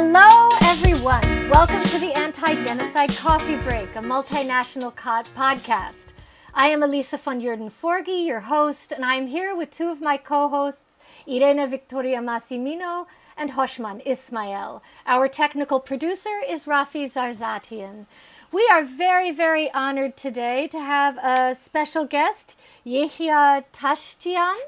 Hello, everyone. Welcome to the Anti Genocide Coffee Break, a multinational co- podcast. I am Elisa von Joeden Forgey, your host, and I am here with two of my co hosts, Irene Victoria Massimino and Hoshman Ismail. Our technical producer is Rafi Zarzatian. We are very, very honored today to have a special guest, Yeghia Tashjian,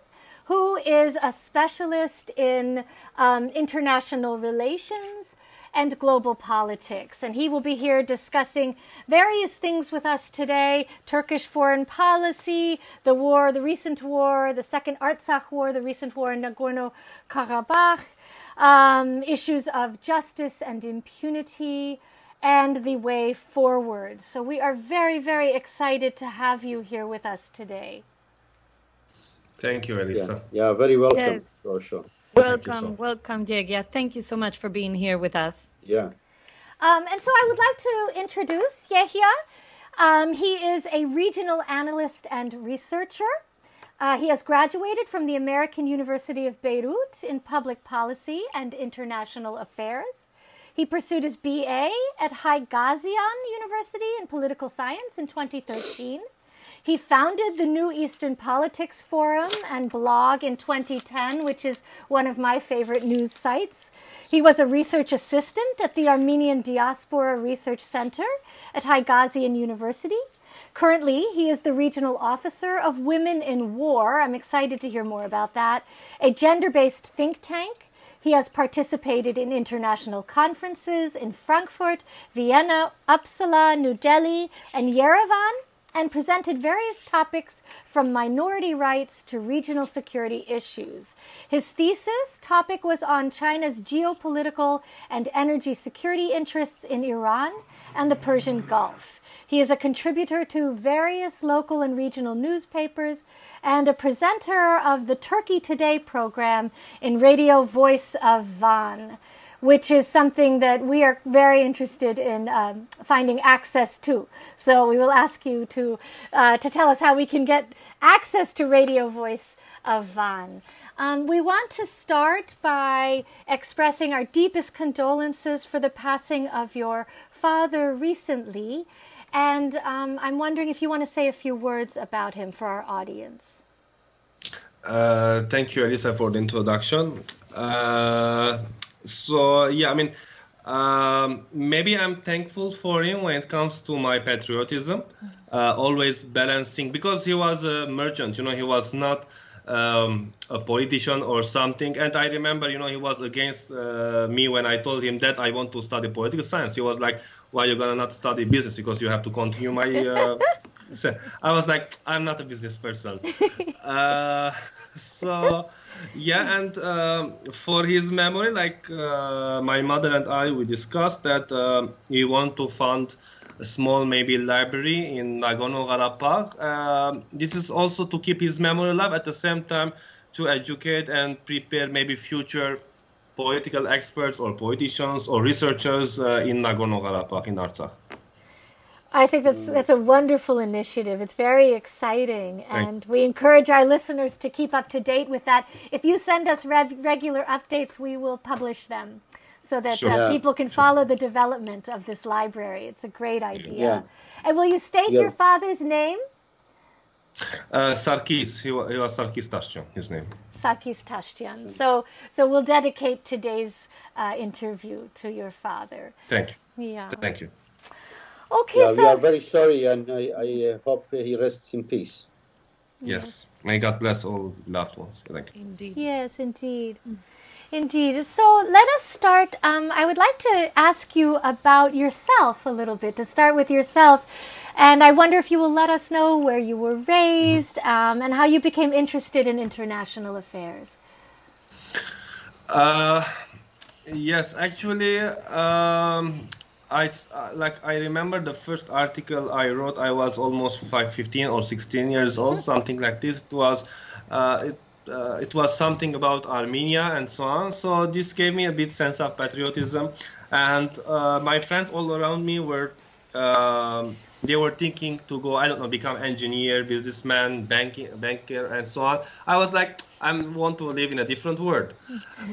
who is a specialist in um, international relations and global politics. And he will be here discussing various things with us today Turkish foreign policy, the war, the recent war, the second Artsakh war, the recent war in Nagorno Karabakh, um, issues of justice and impunity. And the way forward. So, we are very, very excited to have you here with us today. Thank you, Elisa. Yeah, yeah very welcome Yes. for sure. Welcome, so. welcome, Diego. Thank you so much for being here with us. Yeah. Um, and so I would like to introduce Yeghia. Um, he is a regional analyst and researcher. Uh, he has graduated from the American University of Beirut in public policy and international affairs. He pursued his BA at Haigazian University in political science in 2013. He founded the New Eastern Politics Forum and blog in 2010, which is one of my favorite news sites. He was a research assistant at the Armenian Diaspora Research Center at Haigazian University. Currently, he is the regional officer of Women in War. I'm excited to hear more about that. A gender based think tank. He has participated in international conferences in Frankfurt, Vienna, Uppsala, New Delhi, and Yerevan and presented various topics from minority rights to regional security issues. His thesis topic was on China's geopolitical and energy security interests in Iran and the Persian Gulf. He is a contributor to various local and regional newspapers and a presenter of the Turkey Today program in Radio Voice of Van which is something that we are very interested in um, finding access to. So we will ask you to uh, to tell us how we can get access to Radio Voice of Van. Um, we want to start by expressing our deepest condolences for the passing of your father recently. And um, I'm wondering if you want to say a few words about him for our audience. Uh, thank you, Elisa, for the introduction. Uh, so, yeah, I mean, um, maybe I'm thankful for him when it comes to my patriotism, uh, always balancing, because he was a merchant, you know, he was not um, a politician or something. And I remember, you know, he was against uh, me when I told him that I want to study political science. He was like, why you gonna not study business? Because you have to continue my. Uh, I was like, I'm not a business person. uh, so, yeah, and um, for his memory, like uh, my mother and I, we discussed that um, we want to fund a small maybe library in Nagorno-Karabakh. Um, this is also to keep his memory alive at the same time to educate and prepare maybe future political experts or politicians or researchers uh, in Nagorno-Karabakh in Artsakh. I think that's that's a wonderful initiative. It's very exciting, and we encourage our listeners to keep up to date with that. If you send us reg- regular updates, we will publish them so that Sure. uh, Yeah. people can follow the development of this library. It's a great idea. Yeah. And will you state Yeah. your father's name? Uh, Sarkis, he, wa- he was Sarkis Tashjian, his name. Sarkis Tashjian. So, so we'll dedicate today's uh, interview to your father. Thank you. Yeah. Thank you. Okay, Yeah, we are very sorry, and I, I uh, hope he rests in peace. Yes. May God bless all loved ones. Thank you. Indeed. Yes, indeed. Indeed. So let us start. Um, I would like to ask you about yourself a little bit, to start with yourself. And I wonder if you will let us know where you were raised um, and how you became interested in international affairs. Uh, yes, actually, um, I uh, like I remember the first article I wrote. I was almost five, 15 or 16 years old, something like this. It was, uh, it, uh, it was something about Armenia and so on. So this gave me a bit sense of patriotism, and uh, my friends all around me were um, they were thinking to go, I don't know, become engineer, businessman, banking, banker, and so on. I was like, I want to live in a different world.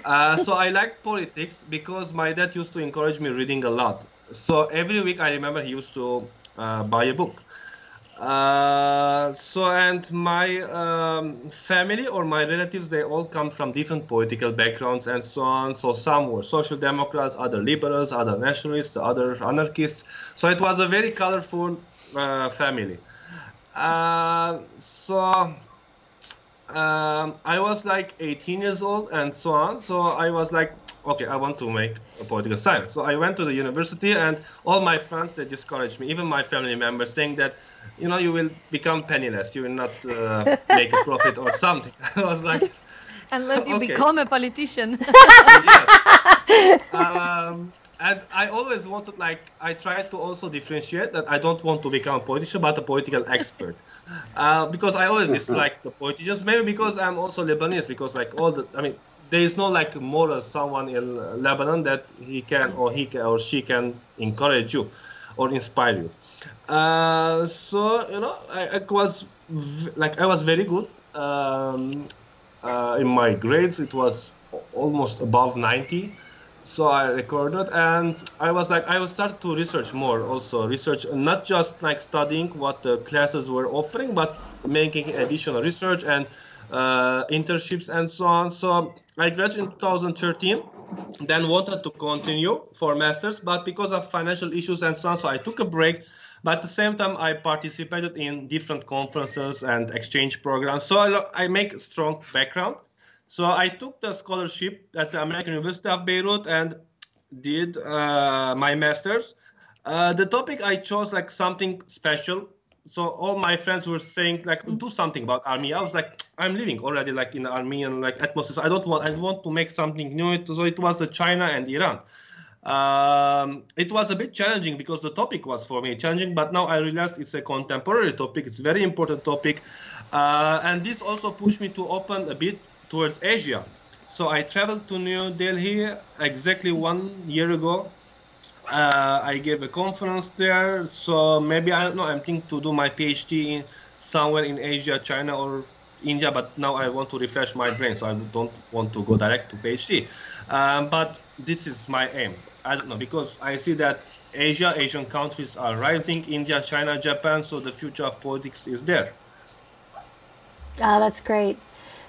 Uh, so I like politics because my dad used to encourage me reading a lot. So every week I remember he used to uh, buy a book. Uh, so and my um, family or my relatives they all come from different political backgrounds and so on. So some were social democrats other liberals other nationalists other anarchists. So it was a very colorful uh, family. Uh, so um, i was like 18 years old and so on. So i was like okay i want to make a political science so i went to the university and all my friends they discouraged me even my family members saying that you know, you will become penniless. You will not uh, make a profit or something. I was like, unless you okay. become a politician. yes. Um, and I always wanted, like, I tried to also differentiate that I don't want to become a politician, but a political expert, uh, because I always dislike the politicians. Maybe because I'm also Lebanese, because like all the, I mean, there is no like moral someone in Lebanon that he can or he can, or she can encourage you or inspire you. Uh, so you know, I, I was like I was very good um, uh, in my grades. It was almost above 90. So I recorded, and I was like, I will start to research more. Also, research not just like studying what the classes were offering, but making additional research and uh, internships and so on. So I graduated in 2013 then wanted to continue for masters but because of financial issues and so on so i took a break. But at the same time i participated in different conferences and exchange programs. So i, I make a strong background. So i took the scholarship at the american university of beirut and did uh, my masters. Uh, the topic i chose like something special so all my friends were saying like do something about army. I was like i'm living already like in the armenian like atmosphere i don't want i want to make something new. So it was the china and iran. Um, it was a bit challenging because the topic was for me challenging but now i realized it's a contemporary topic. It's a very important topic. Uh, and this also pushed me to open a bit towards asia. So i traveled to new delhi exactly one year ago uh, I gave a conference there. So maybe I don't know. I'm thinking to do my PhD in somewhere in Asia, China, or India. But now I want to refresh my brain, so I don't want to go direct to PhD. Um, but this is my aim. I don't know because I see that Asia, Asian countries are rising. India, China, Japan. So the future of politics is there. Ah, that's great.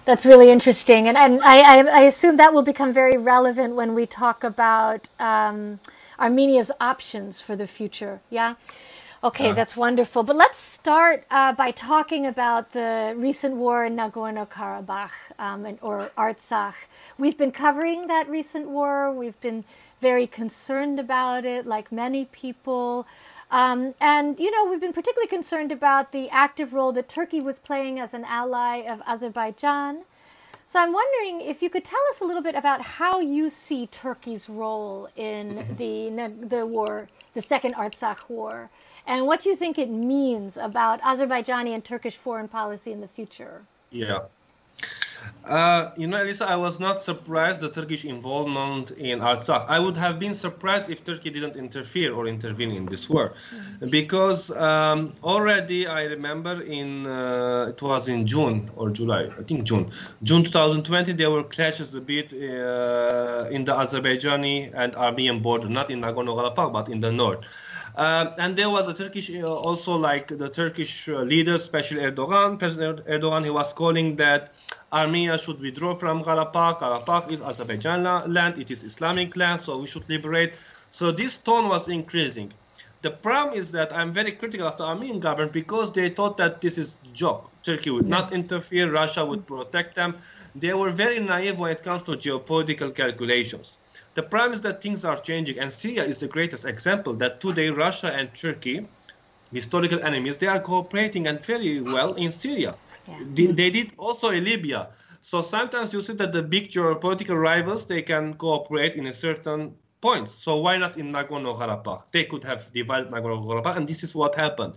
That's really interesting, and and I, I, I assume that will become very relevant when we talk about um, Armenia's options for the future. Yeah. Okay, Uh. that's wonderful. But let's start uh, by talking about the recent war in Nagorno Karabakh um, and, or Artsakh. We've been covering that recent war. We've been very concerned about it, like many people. Um, and, you know, we've been particularly concerned about the active role that Turkey was playing as an ally of Azerbaijan. So I'm wondering if you could tell us a little bit about how you see Turkey's role in mm-hmm. the the war, the Second Artsakh War, and what you think it means about Azerbaijani and Turkish foreign policy in the future. Yeah. Uh, you know, Elisa, I was not surprised the Turkish involvement in Artsakh. I would have been surprised if Turkey didn't interfere or intervene in this war, because um, already I remember in uh, it was in June or July, I think June, June 2020, there were clashes a bit uh, in the Azerbaijani and Armenian border, not in Nagorno-Karabakh, but in the north. Um, and there was a Turkish, uh, also like the Turkish uh, leader, especially Erdogan, President Erdogan, he was calling that Armenia should withdraw from Karabakh. Karabakh is Azerbaijan land, it is Islamic land, so we should liberate. So this tone was increasing. The problem is that I'm very critical of the Armenian government because they thought that this is joke. Turkey would not interfere, Russia would protect them. They were very naive when it comes to geopolitical calculations. The problem is that things are changing, and Syria is the greatest example that today Russia and Turkey, historical enemies, they are cooperating and very well in Syria. Yeah. They, did also in Libya. So sometimes you see that the big geopolitical rivals they can cooperate in a certain points. So why not in Nagorno-Karabakh? They could have divided Nagorno-Karabakh, and this is what happened.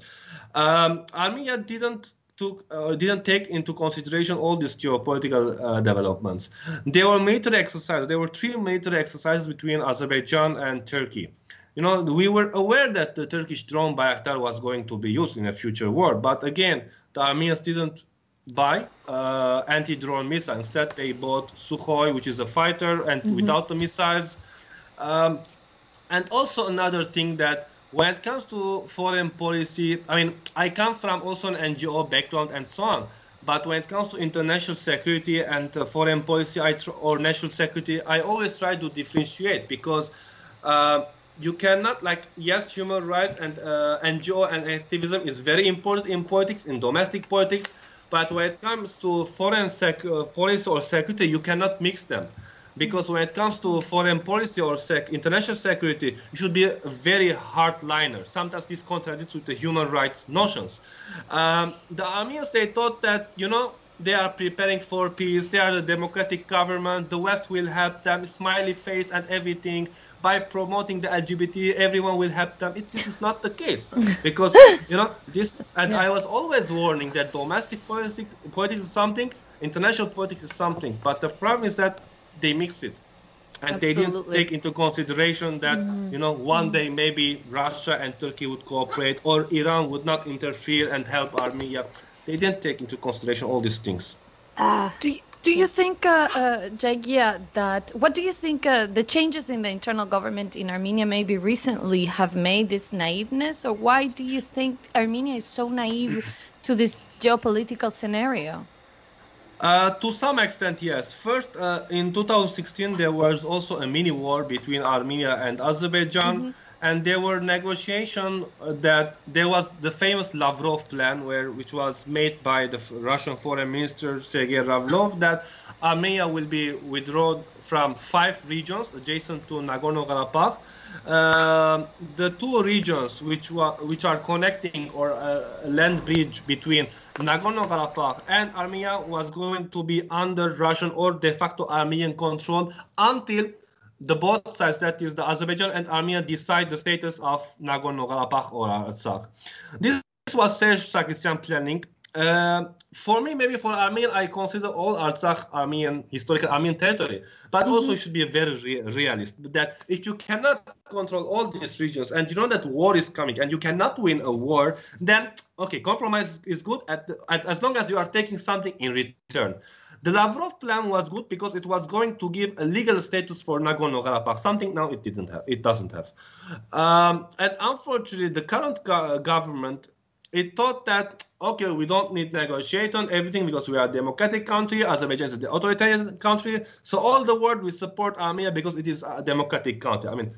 Um, Armenia didn't took uh, didn't take into consideration all these geopolitical uh, developments. There were military exercises. There were three military exercises between Azerbaijan and Turkey. you know, we were aware that the Turkish drone Bayraktar was going to be used in a future war. But again, the Armenians didn't buy uh, anti-drone missiles. Instead, they bought Sukhoi, which is a fighter, and without the missiles. Um, and also another thing that when it comes to foreign policy, I mean, I come from also an NGO background and so on. But when it comes to international security and uh, foreign policy I tr- or national security, I always try to differentiate because uh, you cannot like yes, human rights and uh, NGO and activism is very important in politics, in domestic politics. But when it comes to foreign sec- uh, policy or security, you cannot mix them because when it comes to foreign policy or sec- international security, you should be a very hardliner. Sometimes this contradicts with the human rights notions. Um, the Armenians they thought that you know they are preparing for peace. They are the democratic government. The West will help them, smiley face and everything. By promoting the LGBT, everyone will help them. It, this is not the case. Because you know this. And I was always warning that domestic politics, politics is something, international politics is something. But the problem is that they mixed it. And they didn't take into consideration that mm-hmm. you know one mm-hmm. day maybe russia and turkey would cooperate or iran would not interfere and help armenia. They didn't take into consideration all these things. Ah. Do you, do you think, uh, uh, Yeghia, that what do you think uh, the changes in the internal government in Armenia maybe recently have made this naiveness, or why do you think Armenia is so naive to this geopolitical scenario? Uh, to some extent, yes. First, uh, in 2016, there was also a mini war between Armenia and Azerbaijan, and there were negotiations that there was the famous Lavrov plan, where which was made by the Russian Foreign Minister Sergei Lavrov, that Armenia will be withdrawn from five regions adjacent to Nagorno-Karabakh. Um the two regions which were which are connecting or uh, a land bridge between Nagorno-Karabakh and Armenia was going to be under Russian or de facto Armenian control until the both sides, that is the Azerbaijan and Armenia, decide the status of Nagorno-Karabakh or Artsakh. This was Serge Sargsyan planning. Uh, for me, maybe for Armenian, I consider all Artsakh Armenian, historical Armenian territory. But also, you should be a very re- realist that if you cannot control all these regions and you know that war is coming and you cannot win a war, then okay, compromise is good at the, as, as long as you are taking something in return. The Lavrov plan was good because it was going to give a legal status for Nagorno-Karabakh, something now it didn't have, it doesn't have. Um, and unfortunately, the current go- government it thought that okay, we don't need negotiate on everything because we are a democratic country. Azerbaijan is the authoritarian country, so all the world will support Armenia because it is a democratic country. I mean,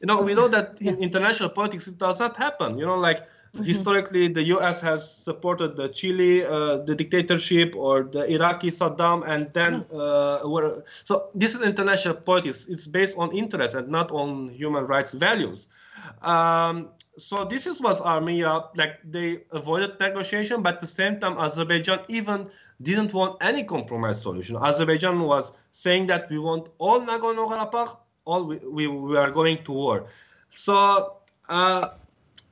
you know, we know that in international politics it does not happen. You know, like historically, the U.S. has supported the Chile, uh, the dictatorship, or the Iraqi Saddam, and then uh, were, so this is international politics. It's based on interest and not on human rights values. Um, so this is was Armenia like they avoided negotiation, but at the same time Azerbaijan even didn't want any compromise solution. Azerbaijan was saying that we want all Nagorno-Karabakh, all we, we, we are going to war. So uh,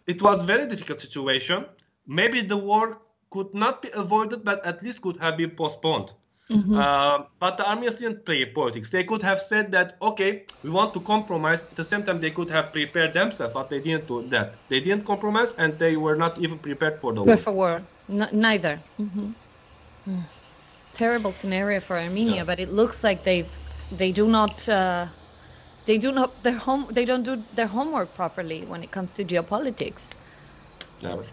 it was very difficult situation. Maybe the war could not be avoided, but at least could have been postponed. Uh, but the Armenians didn't play politics. They could have said that, okay, we want to compromise. At the same time, they could have prepared themselves, but they didn't do that. They didn't compromise, and they were not even prepared for the war. For war, N- neither. hmm Terrible scenario for Armenia, Yeah. but it looks like they they do not uh, they do not their home they don't do their homework properly when it comes to geopolitics. Never.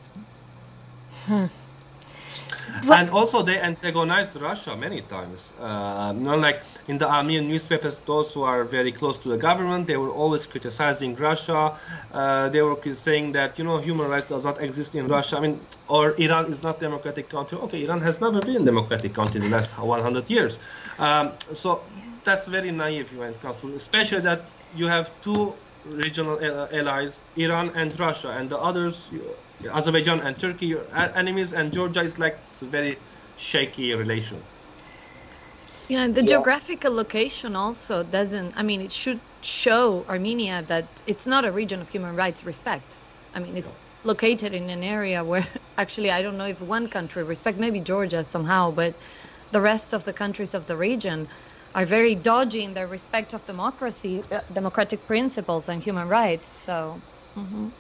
And also, they antagonized Russia many times. Uh, not like in the Armenian newspapers, those who are very close to the government, they were always criticizing Russia. Uh, they were saying that you know human rights does not exist in Russia. I mean, or Iran is not democratic country. Okay, Iran has never been a democratic country in the last 100 years. Um, so that's very naive when it comes to, especially that you have two regional allies, Iran and Russia, and the others, you- Azerbaijan and Turkey, are enemies, and Georgia is like it's a very shaky relation. Yeah, the Yeah. geographical location also doesn't. I mean, it should show Armenia that it's not a region of human rights respect. I mean, it's located in an area where actually I don't know if one country respect, maybe Georgia somehow, but the rest of the countries of the region are very dodgy in their respect of democracy, uh, democratic principles, and human rights. So. mhm.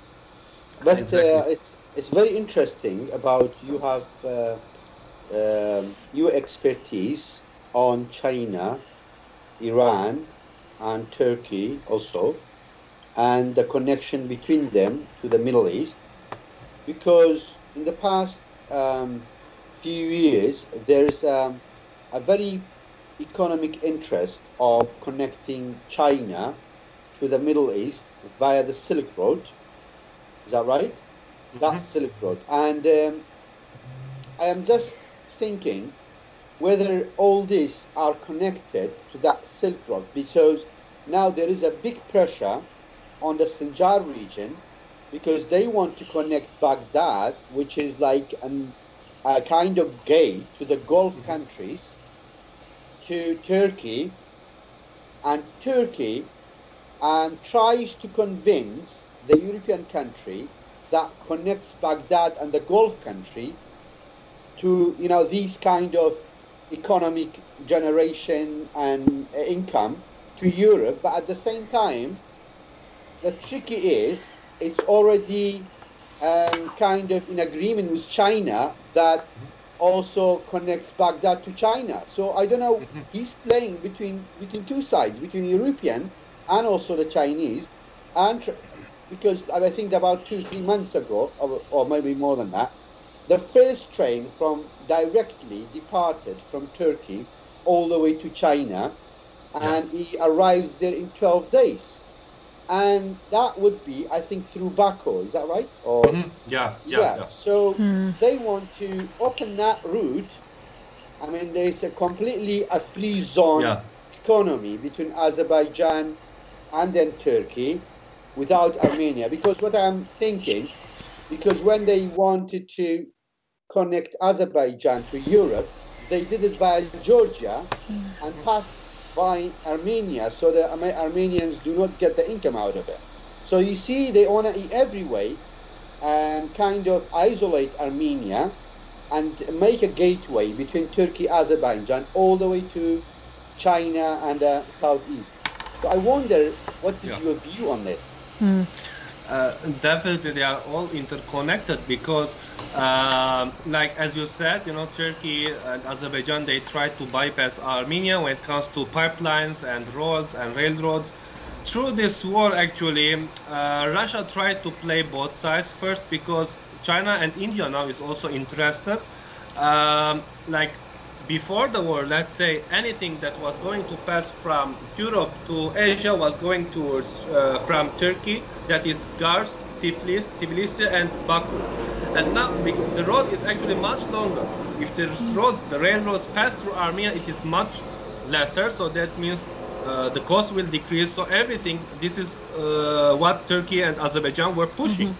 But Exactly. uh, it's it's very interesting about you have uh, um, your expertise on China, Iran, and Turkey also, and the connection between them to the Middle East, because in the past um, few years there is um, a very economic interest of connecting China to the Middle East via the Silk Road. Is that right? That Mhm. Silk Road. And um, I am just thinking whether all these are connected to that Silk Road because now there is a big pressure on the Sinjar region because they want to connect Baghdad, which is like an, a kind of gate to the Gulf countries, to Turkey, and Turkey um, tries to convince the European country that connects Baghdad and the Gulf country to you know these kind of economic generation and uh, income to Europe, but at the same time, the tricky is it's already um, kind of in agreement with China that also connects Baghdad to China. So I don't know. He's playing between between two sides, between European and also the Chinese, and because I think about two three months ago, or, or maybe more than that, the first train from directly departed from Turkey all the way to China, and he arrives there in 12 days. And that would be, I think, through Baku. Is that right? Or Mhm. Yeah, yeah, yeah. So Hmm. they want to open that route. I mean, there's a completely a free zone Yeah. economy between Azerbaijan and then Turkey without Armenia. Because what I'm thinking, because when they wanted to connect Azerbaijan to Europe, they did it via Georgia and mm. passed by Armenia, so the Arme- Armenians do not get the income out of it. So you see, they want to in every way and kind of isolate Armenia and make a gateway between Turkey, Azerbaijan, all the way to China and the southeast. So I wonder, what is Yeah. your view on this? Uh, definitely they are all interconnected because um, like as you said you know turkey and azerbaijan they try to bypass armenia when it comes to pipelines and roads and railroads. Through this war actually uh, russia tried to play both sides. First because china and india now is also interested. Um, like before the war, let's say anything that was going to pass from Europe to Asia was going towards uh, from Turkey, that is Kars, Tiflis, Tbilisi, and Baku. And now the road is actually much longer. If the roads, the railroads pass through Armenia, it is much lesser. So that means uh, the cost will decrease. So everything, this is uh, what Turkey and Azerbaijan were pushing.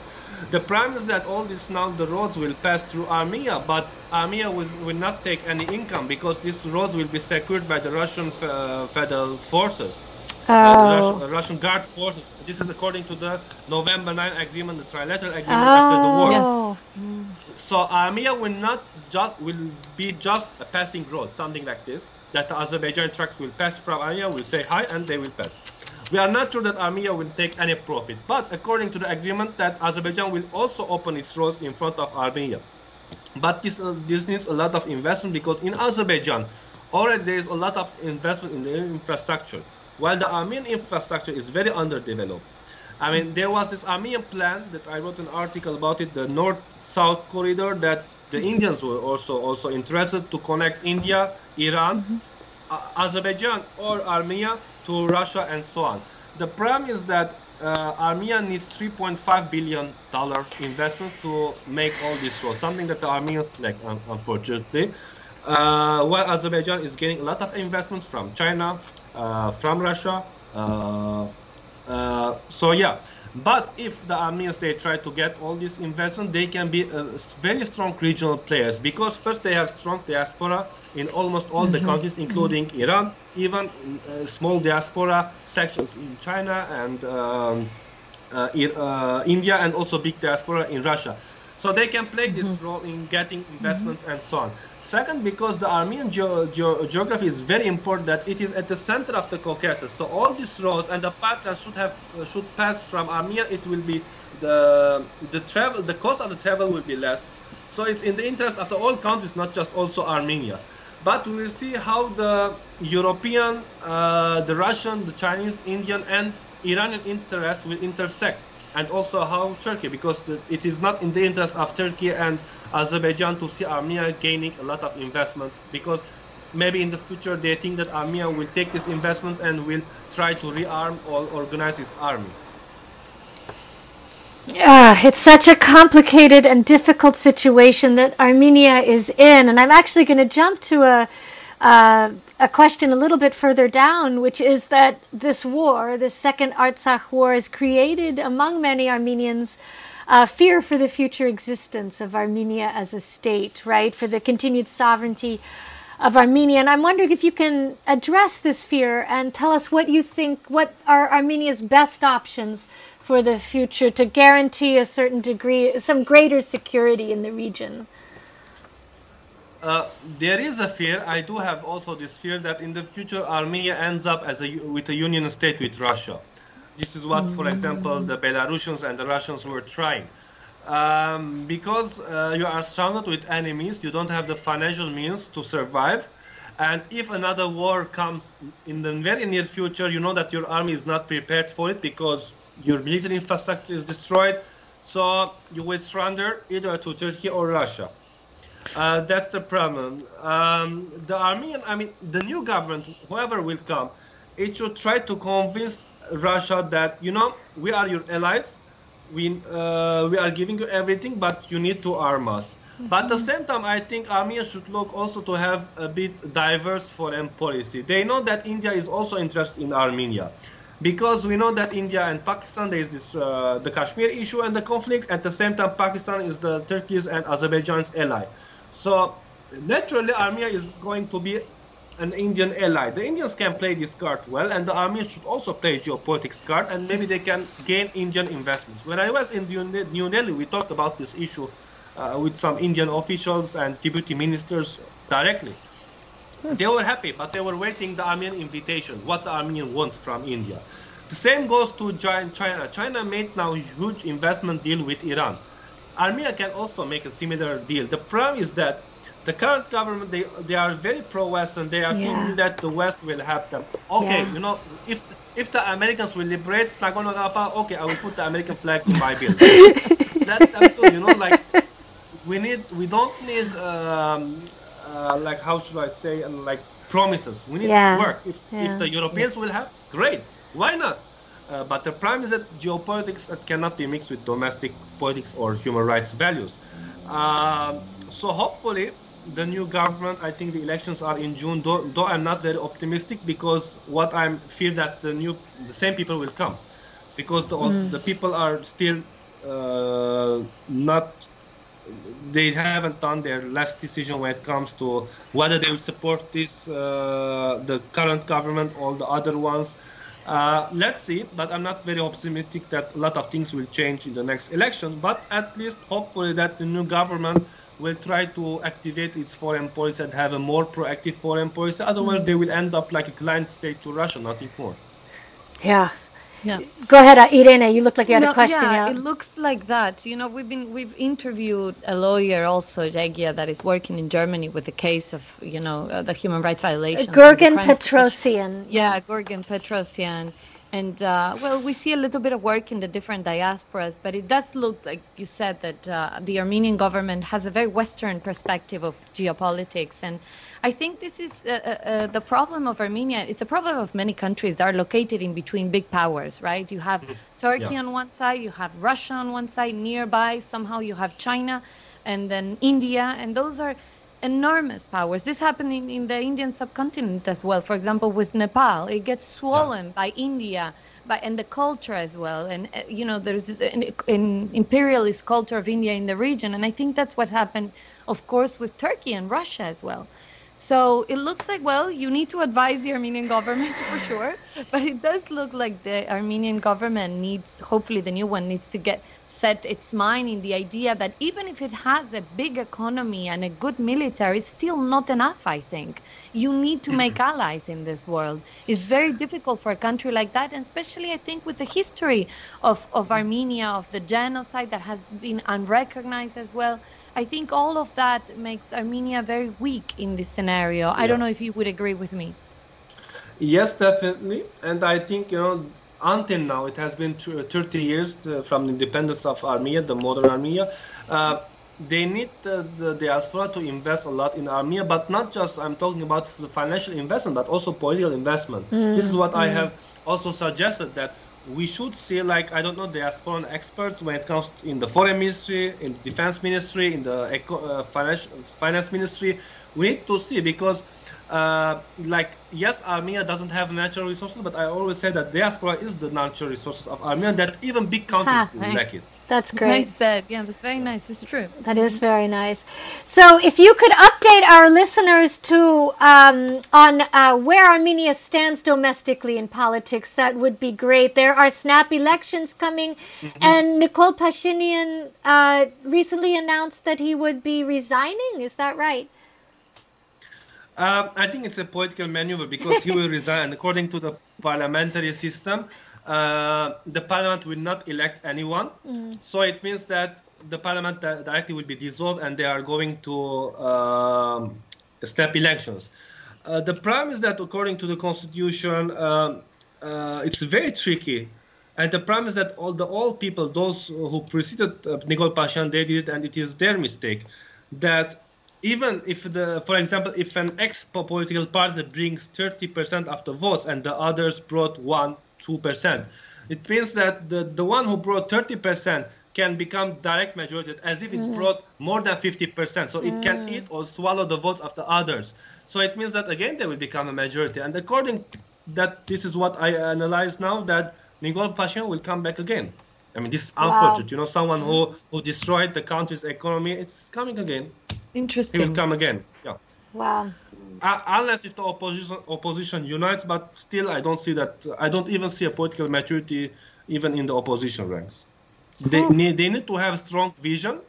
The problem is that all this now the roads will pass through Armenia, but Armenia will, will not take any income because these roads will be secured by the Russian uh, federal forces, uh, Russian, Oh. uh, Russian Guard forces. This is according to the November 9 agreement, the trilateral agreement after the war. Oh. So Armenia will not just will be just a passing road, something like this. That the Azerbaijan trucks will pass from Armenia, will say hi, and they will pass. We are not sure that Armenia will take any profit, but according to the agreement, that Azerbaijan will also open its roads in front of Armenia. But this uh, this needs a lot of investment because in Azerbaijan already there is a lot of investment in the infrastructure, while the Armenian infrastructure is very underdeveloped. I mean, there was this Armenian plan that I wrote an article about it, the North-South corridor that the Indians were also also interested to connect India, Iran, A- Azerbaijan, or Armenia to Russia and so on. The problem is that uh, Armenia needs 3.5 billion dollar investment to make all this roads, something that the Armenians lack, un- unfortunately. Uh, while Azerbaijan is getting a lot of investments from China, uh, from Russia. Uh, uh, so yeah, but if the Armenians they try to get all this investment, they can be uh, very strong regional players because first they have strong diaspora in almost all the countries, including Iran, even uh, small diaspora sections in China and um, uh, I- uh, India, and also big diaspora in Russia. So they can play this Mm-hmm. role in getting investments and so on. Second, because the Armenian geo- geo- geography is very important, that it is at the center of the Caucasus. So all these roads and the pipelines should have uh, should pass from Armenia. It will be the the travel, the cost of the travel will be less. So it's in the interest of the all countries, not just also Armenia. But we will see how the European, uh, the Russian, the Chinese, Indian, and Iranian interests will intersect, and also how Turkey, because the, it is not in the interest of Turkey and Azerbaijan to see Armenia gaining a lot of investments, because maybe in the future they think that Armenia will take these investments and will try to rearm or organize its army. Ah, it's such a complicated and difficult situation that Armenia is in, and I'm actually going to jump to a uh, a question a little bit further down, which is that this war, this second Artsakh war, has created among many Armenians uh, fear for the future existence of Armenia as a state, right? For the continued sovereignty of Armenia. And I'm wondering if you can address this fear and tell us what you think, what are Armenia's best options for the future to guarantee a certain degree, some greater security in the region. Uh, there is a fear. I do have also this fear that in the future Armenia ends up as a with a union state with Russia. This is what, for example, the Belarusians and the Russians were trying. Um, because uh, you are surrounded with enemies, you don't have the financial means to survive. And if another war comes in the very near future, you know that your army is not prepared for it because your military infrastructure is destroyed. So you will surrender either to Turkey or Russia. Uh, that's the problem. Um, the Armenian, I mean, the new government, whoever will come, it should try to convince Russia that you know we are your allies, we uh, we are giving you everything, but you need to arm us. But at the same time, I think Armenia should look also to have a bit diverse foreign policy. They know that India is also interested in Armenia, because we know that India and Pakistan there is this uh, the Kashmir issue and the conflict. At the same time, Pakistan is the Turkey's and Azerbaijan's ally. So naturally, Armenia is going to be an Indian ally. The Indians can play this card well, and the Armenians should also play geopolitics card, and maybe they can gain Indian investments. When I was in New Delhi, we talked about this issue uh, with some Indian officials and deputy ministers directly. They were happy, but they were waiting the Armenian invitation, what the Armenian wants from India. The same goes to China. China made now a huge investment deal with Iran. Armenia can also make a similar deal. The problem is that the current government they they are very pro-Western. They are Yeah. thinking that the West will help them. Okay, Yeah. you know, if if the Americans will liberate Nagorno-Karabakh, okay, I will put the American flag in my building. that, that's good, you know, like we need we don't need um, uh, like how should I say uh, like promises. We need Yeah. work. If if the Europeans will have, great. Why not? Uh, but the problem is that geopolitics uh, cannot be mixed with domestic politics or human rights values. Um, so hopefully, the new government. I think the elections are in June. Though, though I'm not very optimistic because what I'm fear that the new the same people will come, because the the people are still uh, not. They haven't done their last decision when it comes to whether they will support this uh, the current government or the other ones. Uh, let's see, but I'm not very optimistic that a lot of things will change in the next election. But at least, hopefully, that the new government will try to activate its foreign policy and have a more proactive foreign policy. Otherwise, they will end up like a client state to Russia, nothing more. Yeah. Yeah. Go ahead, uh, Irene. You look like you had No, a question. yeah, Yeah. it looks like that. You know, we've been we've interviewed a lawyer also, Yeghia, that is working in Germany with the case of you know uh, the human rights violations. and the Gurgen crimes committed- Petrosian. Yeah, Gurgen Petrosian. And uh, well, we see a little bit of work in the different diasporas, but it does look like you said that uh, the Armenian government has a very Western perspective of geopolitics. And I think this is uh, uh, uh, the problem of Armenia. It's a problem of many countries that are located in between big powers, right? You have Turkey Yeah. on one side, you have Russia on one side, nearby, somehow you have China, and then India, and those are enormous powers. This happened in, in the Indian subcontinent as well. For example, with Nepal, it gets swollen by India, by and the culture as well. And uh, you know, there's an, an imperialist culture of India in the region, and I think that's what happened, of course, with Turkey and Russia as well. So it looks like, well, you need to advise the Armenian government for sure, but it does look like the Armenian government needs, hopefully the new one needs to get set its mind in the idea that even if it has a big economy and a good military, it's still not enough, I think. You need to make allies in this world. It's very difficult for a country like that, and especially, I think, with the history of, of Armenia, of the genocide that has been unrecognized as well. I think all of that makes Armenia very weak in this scenario. I don't know if you would agree with me. Yes, definitely. And I think, you know, until now, it has been 30 years uh, from the independence of Armenia, the modern Armenia. Uh, they need uh, the diaspora to invest a lot in Armenia, but not just, I'm talking about the financial investment, but also political investment. Mm. This is what mm. I have also suggested that we should see like I don't know diasporan experts when it comes in the foreign ministry, in the defense ministry, in the eco, uh, finance finance ministry. We need to see because uh, like yes, Armenia doesn't have natural resources, but I always say that diaspora is the natural resources of Armenia that even big countries lack it. That's great. Nice said. Yeah, that's very nice. It's true. That is very nice. So, if you could update our listeners to um, on uh, where Armenia stands domestically in politics, that would be great. There are snap elections coming, mm-hmm. and Nikol Pashinyan uh, recently announced that he would be resigning. Is that right? Uh, I think it's a political maneuver because he will resign. According to the parliamentary system, uh, the parliament will not elect anyone. Mm. So it means that the parliament directly will be dissolved and they are going to um, step elections. Uh, the problem is that according to the constitution, um, uh, it's very tricky. And the problem is that all the old people, those who preceded uh, Nikol Pashinyan, they did it, and it is their mistake. That even if the, for example, if an ex-political party brings 30% of the votes and the others brought one, 2%. It means that the, the one who brought 30% can become direct majority as if it mm. brought more than 50%. So mm. it can mm. eat or swallow the votes of the others. So it means that again they will become a majority. And according that this is what I analyze now that Nikol Pashinyan will come back again. I mean, this is unfortunate. Wow. You know, someone who, who destroyed the country's economy, it's coming again. Interesting. He will come again. Yeah. Wow. Uh, unless if the opposition opposition unites, but still, I don't see that. I don't even see a political maturity even in the opposition ranks. They need they need to have a strong vision.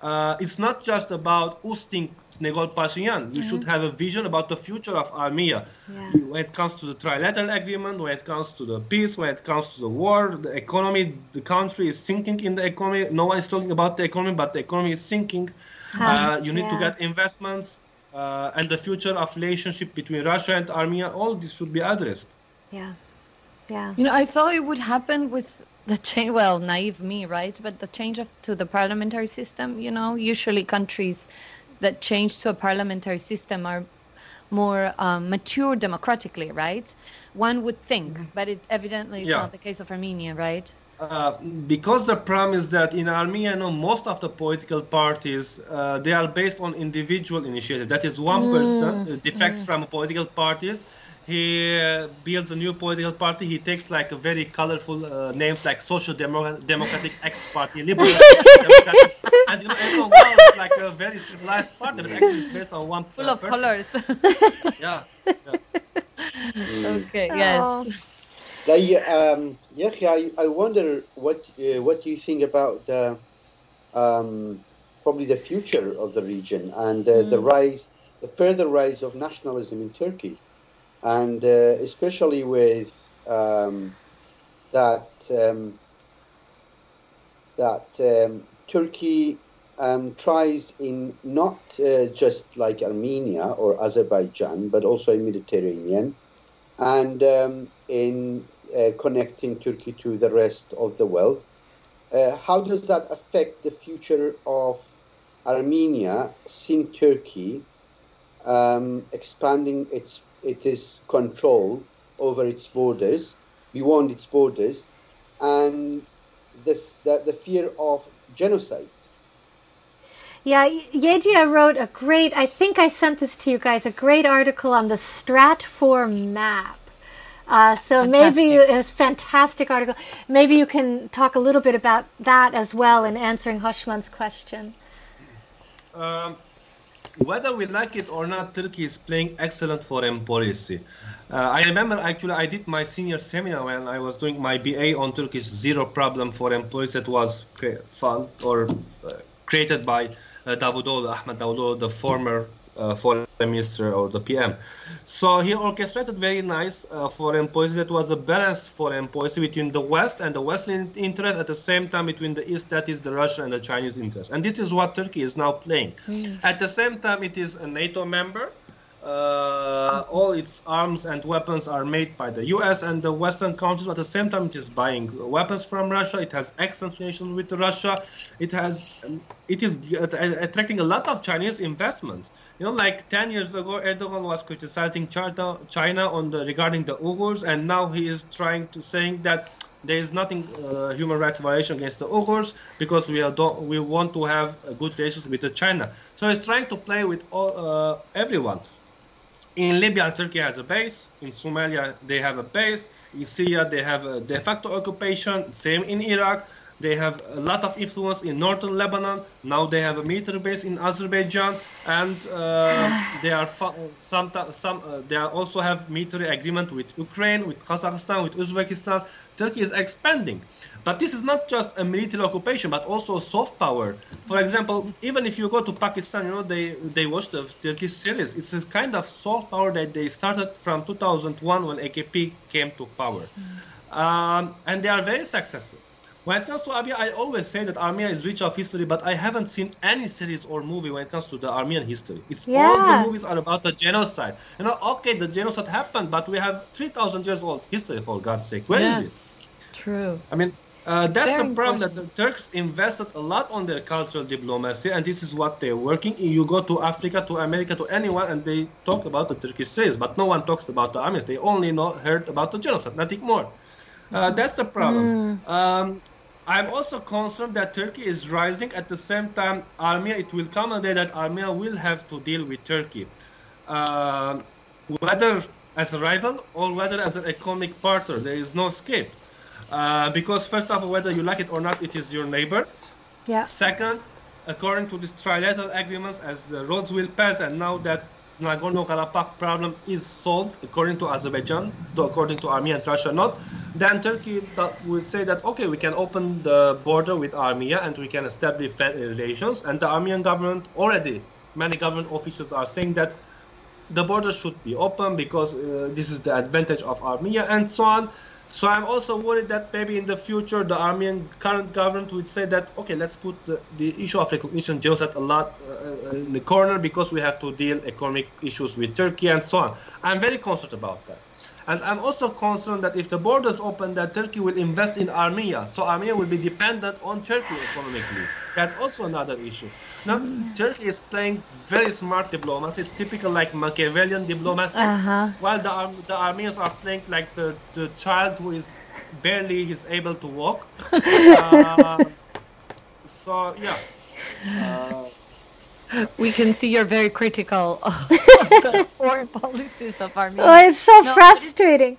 Uh, it's not just about ousting Nikol Pashinyan. You mm-hmm. should have a vision about the future of Armenia. Yeah. When it comes to the trilateral agreement, when it comes to the peace, when it comes to the war, the economy, the country is sinking in the economy. No one is talking about the economy, but the economy is sinking. Uh, you need yeah. to get investments uh, and the future of relationship between Russia and Armenia, all this should be addressed. Yeah, yeah. You know, I thought it would happen with the change. Well, naive me, right? But the change of, to the parliamentary system. You know, usually countries that change to a parliamentary system are more um, mature democratically, right? One would think, mm-hmm. but it evidently is yeah. not the case of Armenia, right? Uh, because the problem is that in Armenia, you know, most of the political parties uh, they are based on individual initiative. That is one mm. person uh, defects mm. from political parties. He uh, builds a new political party. He takes like a very colorful uh, names like Social Demo- Democratic X Party, Liberal, and you know, everyone wow, it's like a very civilized party, but actually it's based on one. Full of person. colors. yeah. yeah. Okay. Yes. Oh. They, um, I, I wonder what uh, what you think about the, um, probably the future of the region and uh, mm. the rise, the further rise of nationalism in Turkey, and uh, especially with um, that um, that um, Turkey um, tries in not uh, just like Armenia or Azerbaijan, but also in Mediterranean, and in uh, connecting Turkey to the rest of the world. Uh, how does that affect the future of Armenia, seeing Turkey um, expanding its its control over its borders, beyond its borders, and this the, the fear of genocide? Yeah, Yeghia wrote a great, I think I sent this to you guys, a great article on the Stratfor map uh, so fantastic. maybe it was fantastic article. Maybe you can talk a little bit about that as well in answering Hoshman's question. Um, whether we like it or not, Turkey is playing excellent foreign policy. Uh, I remember actually I did my senior seminar when I was doing my BA on Turkish zero problem foreign policy that was fun or uh, created by uh, Davutoğlu, Ahmed Davutoğlu, the former uh, foreign minister or the PM. So he orchestrated very nice uh, foreign policy that was a balanced foreign policy between the West and the Western interest at the same time between the East, that is the Russian and the Chinese interest. And this is what Turkey is now playing. Mm. At the same time, it is a NATO member. Uh, all its arms and weapons are made by the U.S. and the Western countries. But at the same time, it is buying weapons from Russia. It has excellent relations with Russia. It has, it is attracting a lot of Chinese investments. You know, like 10 years ago, Erdogan was criticizing China, China on the regarding the Uyghurs, and now he is trying to saying that there is nothing uh, human rights violation against the Uyghurs because we are we want to have good relations with China. So he's trying to play with all, uh, everyone. In Libya, Turkey has a base. In Somalia, they have a base. In Syria, they have a de facto occupation. Same in Iraq. They have a lot of influence in northern Lebanon. Now they have a military base in Azerbaijan, and uh, they are some some uh, they also have military agreement with Ukraine, with Kazakhstan, with Uzbekistan. Turkey is expanding, but this is not just a military occupation, but also soft power. For example, even if you go to Pakistan, you know they they watch the Turkish series. It's a kind of soft power that they started from 2001 when AKP came to power, um, and they are very successful. When it comes to Armenia, I always say that Armenia is rich of history, but I haven't seen any series or movie when it comes to the Armenian history. It's yeah. all the movies are about the genocide. You know, okay, the genocide happened, but we have 3,000 years old history for God's sake. Where yes, is it? True. I mean, uh, that's Very the problem that the Turks invested a lot on their cultural diplomacy, and this is what they're working. In. You go to Africa, to America, to anyone, and they talk about the Turkish series, but no one talks about the Armenians. They only know heard about the genocide, nothing more. Uh, that's the problem. Mm. Um, I'm also concerned that Turkey is rising. At the same time, Armenia, it will come a day that Armenia will have to deal with Turkey. Uh, whether as a rival or whether as an economic partner, there is no escape. Uh, because first of all, whether you like it or not, it is your neighbor. Yeah. Second, according to these trilateral agreements, as the roads will pass, and now that Nagorno-Karabakh problem is solved according to Azerbaijan, according to Armenia and Russia not, then Turkey will say that okay, we can open the border with Armenia and we can establish relations. And the Armenian government already, many government officials are saying that the border should be open because uh, this is the advantage of Armenia and so on. So I'm also worried that maybe in the future the Armenian current government would say that okay, let's put the, the issue of recognition genocide a lot uh, in the corner because we have to deal economic issues with Turkey and so on. I'm very concerned about that. And I'm also concerned that if the borders open, that Turkey will invest in Armenia. So Armenia will be dependent on Turkey economically. That's also another issue. Now, Turkey is playing very smart diplomacy. It's typical like Machiavellian diplomacy. Uh-huh. While the, the Armenians are playing like the, the child who is barely is able to walk. uh, so, yeah. Uh, we can see you're very critical of the foreign policies of Armenia. Oh, it's so no, frustrating.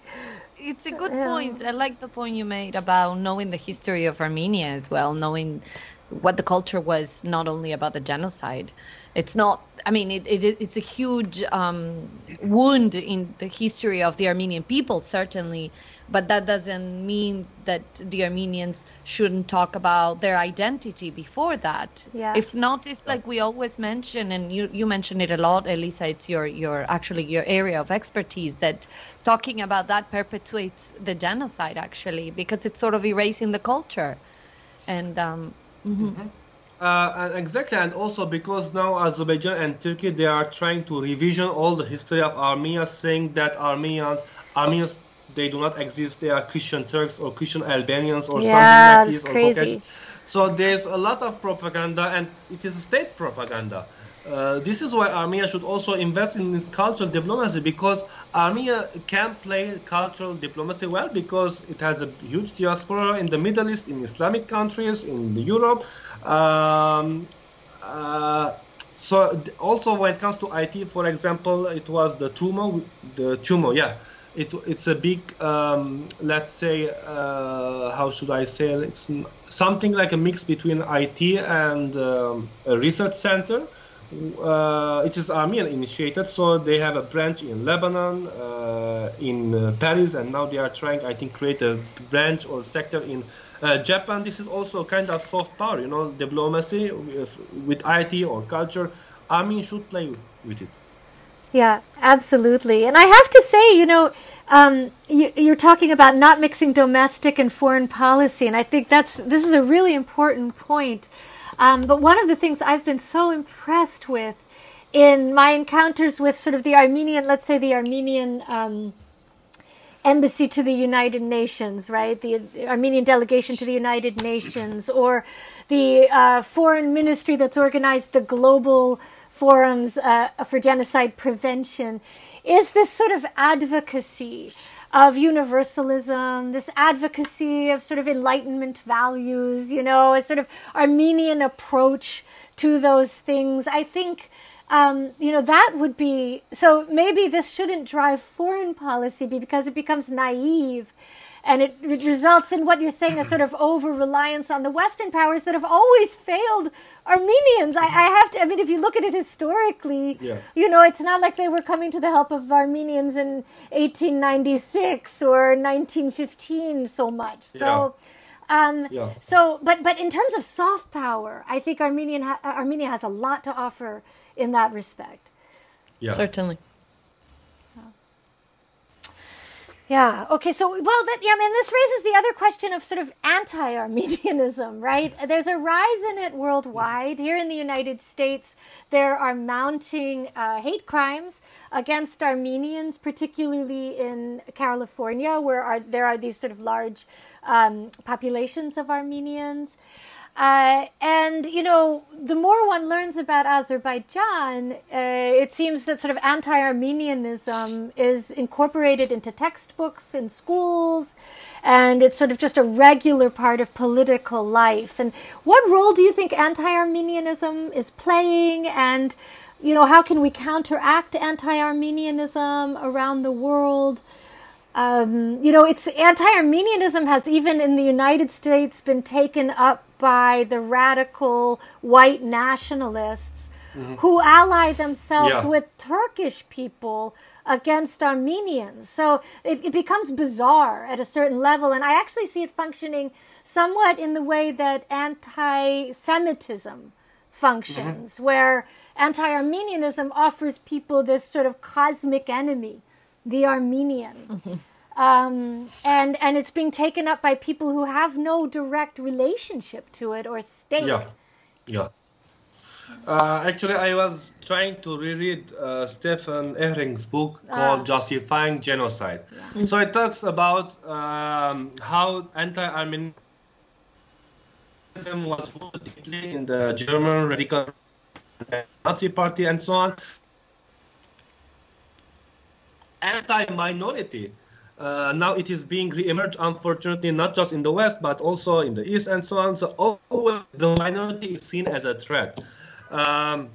It's, it's, a good yeah. point. I like the point you made about knowing the history of Armenia as well, knowing what the culture was not only about the genocide. It's not I mean, it, it, it's a huge um, wound in the history of the Armenian people, certainly, but that doesn't mean that the Armenians shouldn't talk about their identity before that. Yeah. If not, it's like we always mention, and you, you mention it a lot, Elisa, it's your, your actually your area of expertise, that talking about that perpetuates the genocide, actually, because it's sort of erasing the culture. And um, mm-hmm. Mm-hmm. Uh, exactly, and also because now Azerbaijan and Turkey they are trying to revision all the history of Armenia, saying that Armenians, Armenians, they do not exist. They are Christian Turks or Christian Albanians or yeah, something like this. Or Caucasian. So there's a lot of propaganda, and it is state propaganda. Uh, this is why Armenia should also invest in its cultural diplomacy because Armenia can play cultural diplomacy well because it has a huge diaspora in the Middle East, in Islamic countries, in Europe. Um, uh, so also when it comes to IT, for example, it was the TUMO, the TUMO, yeah. It, it's a big, um, let's say, uh, how should I say it? It's something like a mix between IT and um, a research center uh, it is Armenian initiated, so they have a branch in Lebanon, uh, in uh, Paris, and now they are trying, I think, create a branch or sector in uh, Japan. This is also kind of soft power, you know, diplomacy with, with IT or culture. Armenia should play with it. Yeah, absolutely. And I have to say, you know, um, you, are talking about not mixing domestic and foreign policy, and I think that's this is a really important point. Um, but one of the things I've been so impressed with in my encounters with sort of the Armenian, let's say the Armenian um, embassy to the United Nations, right? The Armenian delegation to the United Nations, or the uh, foreign ministry that's organized the global forums uh, for genocide prevention, is this sort of advocacy of universalism, this advocacy of sort of enlightenment values, you know, a sort of Armenian approach to those things. I think, um, you know, that would be so maybe this shouldn't drive foreign policy because it becomes naive and it, it results in what you're saying a sort of over reliance on the Western powers that have always failed Armenians. I, I, have to. I mean, if you look at it historically, yeah. you know, it's not like they were coming to the help of Armenians in 1896 or 1915 so much. So. Yeah. Um, yeah. So, but but in terms of soft power, I think Armenian ha- Armenia has a lot to offer in that respect. Yeah, certainly. Yeah. Okay. So, well, that yeah. I mean, this raises the other question of sort of anti-Armenianism, right? There's a rise in it worldwide. Here in the United States, there are mounting uh, hate crimes against Armenians, particularly in California, where are, there are these sort of large um, populations of Armenians. Uh, and, you know, the more one learns about Azerbaijan, uh, it seems that sort of anti Armenianism is incorporated into textbooks in schools, and it's sort of just a regular part of political life. And what role do you think anti Armenianism is playing? And, you know, how can we counteract anti Armenianism around the world? Um, you know, it's anti-Armenianism has even in the United States been taken up by the radical white nationalists mm-hmm. who ally themselves yeah. with Turkish people against Armenians. So it, it, becomes bizarre at a certain level, and I actually see it functioning somewhat in the way that anti-Semitism functions, mm-hmm. where anti-Armenianism offers people this sort of cosmic enemy the Armenian. Mm-hmm. Um, and and it's being taken up by people who have no direct relationship to it or stake. Yeah, yeah. Uh, actually, I was trying to reread uh, Stefan Ihrig's book ah. called "Justifying Genocide." Yeah. So it talks about um, how anti-Armenianism was rooted deeply in the German radical Nazi party and so on anti-minority. Uh, now it is being re-emerged, unfortunately, not just in the West, but also in the East and so on. So always the minority is seen as a threat. Um,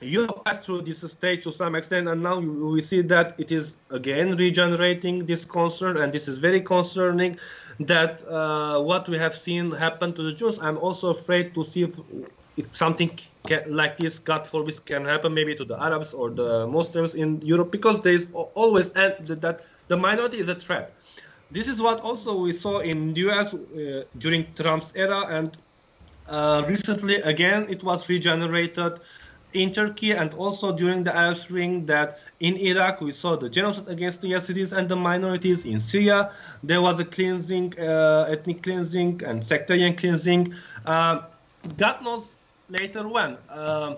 you passed through this stage to some extent, and now we see that it is again regenerating this concern, and this is very concerning. That uh, what we have seen happen to the Jews, I'm also afraid to see something like this, God forbid, can happen maybe to the Arabs or the Muslims in Europe because there is always and that the minority is a threat. This is what also we saw in U.S. Uh, during Trump's era, and uh, recently again it was regenerated in Turkey and also during the Arab Spring that in Iraq we saw the genocide against the Yazidis and the minorities. In Syria there was a cleansing, uh, ethnic cleansing and sectarian cleansing. Uh, God knows later when. Uh,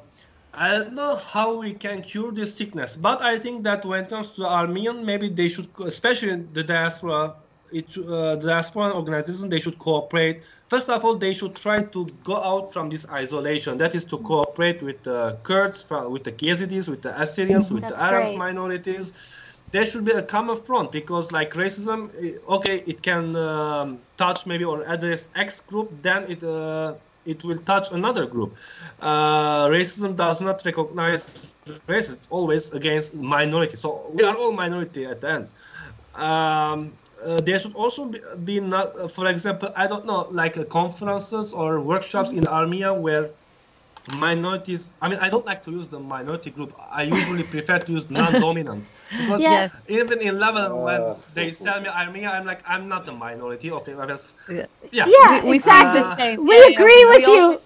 I don't know how we can cure this sickness, but I think that when it comes to Armenian, maybe they should, especially the diaspora, it, uh, the diaspora organization, they should cooperate. First of all, they should try to go out from this isolation. That is to cooperate with the Kurds, with the Yazidis, with the Assyrians, with That's the Arab great. minorities. There should be a common front because, like racism, eh, okay, it can um, touch maybe or address X group, then it. Uh, it will touch another group. Uh, racism does not recognize race; it's always against minority. So we are all minority at the end. Um, uh, there should also be, be, not, uh, for example, I don't know, like uh, conferences or workshops in Armenia where minorities. I mean, I don't like to use the minority group. I usually prefer to use non-dominant because Yes. even in Lebanon, when Uh. they tell me Armenia, I'm like, I'm not a minority. Okay, well, that's- Yeah. yeah. Yeah, We- we exactly. think the same. we Yeah, yeah, agree we with all- you.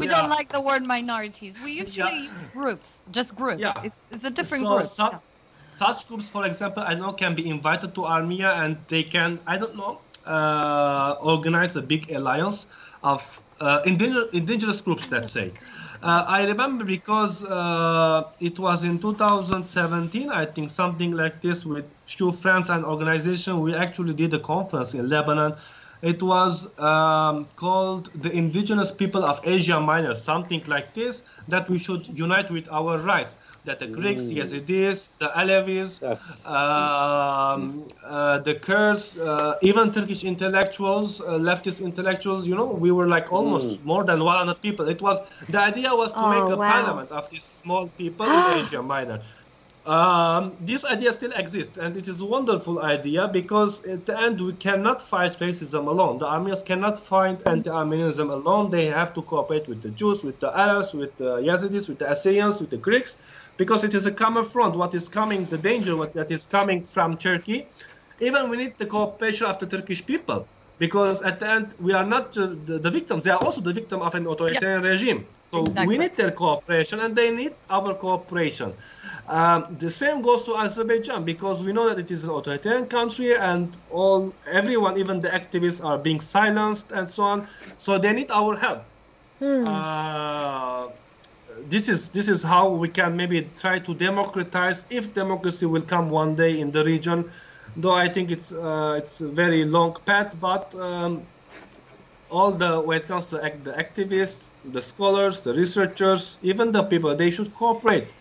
We Yeah. don't like the word minorities. We usually Yeah. use groups, just groups. Yeah. It's, it's a different so group. Such, such groups, for example, I know can be invited to Armenia and they can, I don't know, uh, organize a big alliance of uh, indigenous, groups, let's say. Uh, I remember because uh, it was in 2017, I think, something like this with few friends and organization. We actually did a conference in Lebanon. It was um, called the Indigenous People of Asia Minor, something like this, that we should unite with our rights. That the Greeks, Yazidis, the Alevis, Yes. um, uh, the Kurds, uh, even Turkish intellectuals, uh, leftist intellectuals, you know, we were like almost more than 100 people. It was the idea was to Oh, make a wow. parliament of these small people in Asia Minor. Um, this idea still exists, and it is a wonderful idea because at the end we cannot fight racism alone. The Armenians cannot fight anti-Armenianism alone. They have to cooperate with the Jews, with the Arabs, with the Yazidis, with the Assyrians, with the Greeks, because it is a common front. What is coming, the danger what, that is coming from Turkey, even we need the cooperation of the Turkish people, because at the end we are not the, the victims; they are also the victim of an authoritarian regime. So Exactly. we need their cooperation, and they need our cooperation. Um, the same goes to Azerbaijan because we know that it is an authoritarian country, and all everyone, even the activists, are being silenced and so on. So they need our help. Uh, this is this is how we can maybe try to democratize if democracy will come one day in the region. Though I think it's uh, it's a very long path, but um, all the when it comes to act, the activists, the scholars, the researchers, even the people, they should cooperate.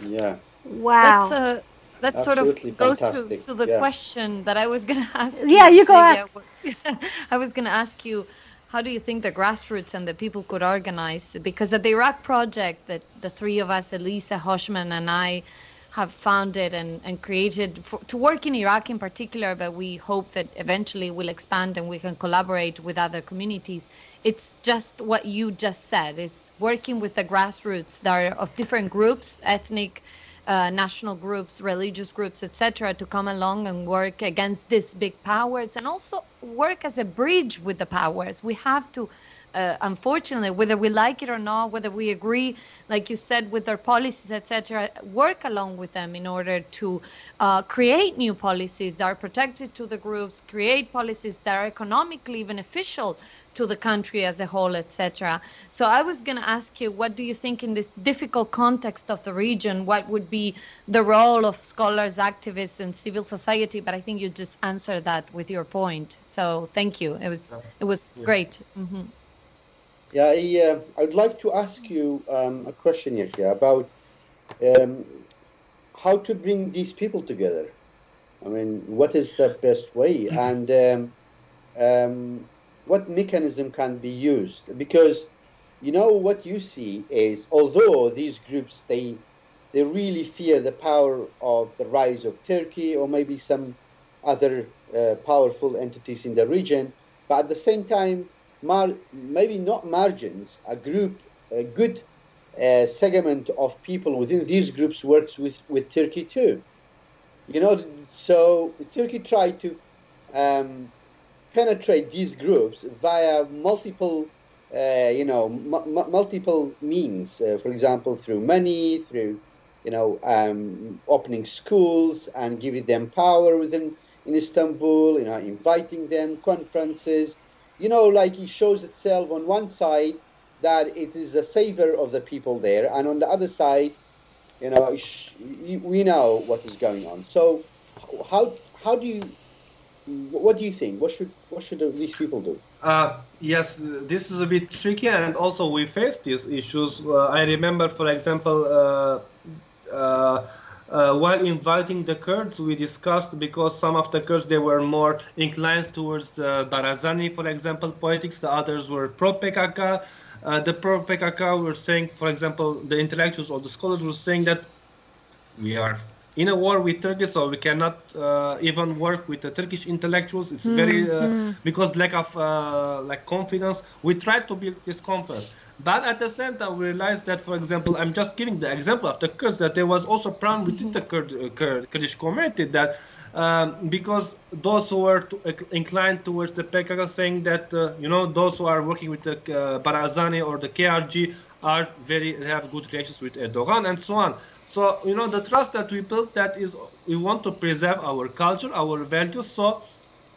Yeah. Wow. That's uh, that sort of goes to, fantastic. to the Yeah. question that I was going to ask. Yeah, you go Jaya. I was going to ask you, how do you think the grassroots and the people could organize? Because at the Iraq project that the three of us, Elisa, Hoshman, and I, have founded and, and created for, to work in Iraq in particular, but we hope that eventually we'll expand and we can collaborate with other communities. It's just what you just said is working with the grassroots that are of different groups, ethnic, uh, national groups, religious groups, etc., to come along and work against these big powers and also work as a bridge with the powers. We have to, uh, unfortunately, whether we like it or not, whether we agree, like you said, with their policies, etc., work along with them in order to uh, create new policies that are protected to the groups, create policies that are economically beneficial to the country as a whole, etc. So I was going to ask you, what do you think in this difficult context of the region? What would be the role of scholars, activists, and civil society? But I think you just answered that with your point. So thank you. It was it was Yeah. great. hmm Yeah, I, uh, I would like to ask you um, a question, here about um, how to bring these people together. I mean, what is the best way, and um, um, what mechanism can be used? Because you know what you see is, although these groups they they really fear the power of the rise of Turkey or maybe some other uh, powerful entities in the region, but at the same time mar- maybe not margins, a group, a good uh, segment of people within these groups works with, with Turkey too. You know, so Turkey tried to um, penetrate these groups via multiple, uh, you know, mu- mu- multiple means. Uh, for example, through money, through, you know, um, opening schools and giving them power within in Istanbul. You know, inviting them conferences you know, like it shows itself on one side that it is the savior of the people there, and on the other side, you know, we know what is going on. So, how how do you, what do you think? What should what should these people do? Uh, yes, this is a bit tricky, and also we face these issues. Uh, I remember, for example, uh, uh, uh, while inviting the Kurds, we discussed because some of the Kurds they were more inclined towards the Barzani, for example, politics. The others were pro PKK. Uh, the pro PKK were saying, for example, the intellectuals or the scholars were saying that we are in a war with Turkey, so we cannot uh, even work with the Turkish intellectuals. It's very uh, because lack of uh, like confidence. We tried to build this confidence, But at the same time, we realized that, for example, I'm just giving the example of the Kurds, that there was also problem within the Kurd, uh, Kurd, Kurdish community that um, because those who were to, uh, inclined towards the PKK saying that, uh, you know, those who are working with the uh, Barzani or the KRG are very have good relations with Erdogan and so on. So, you know, the trust that we built that is we want to preserve our culture, our values. So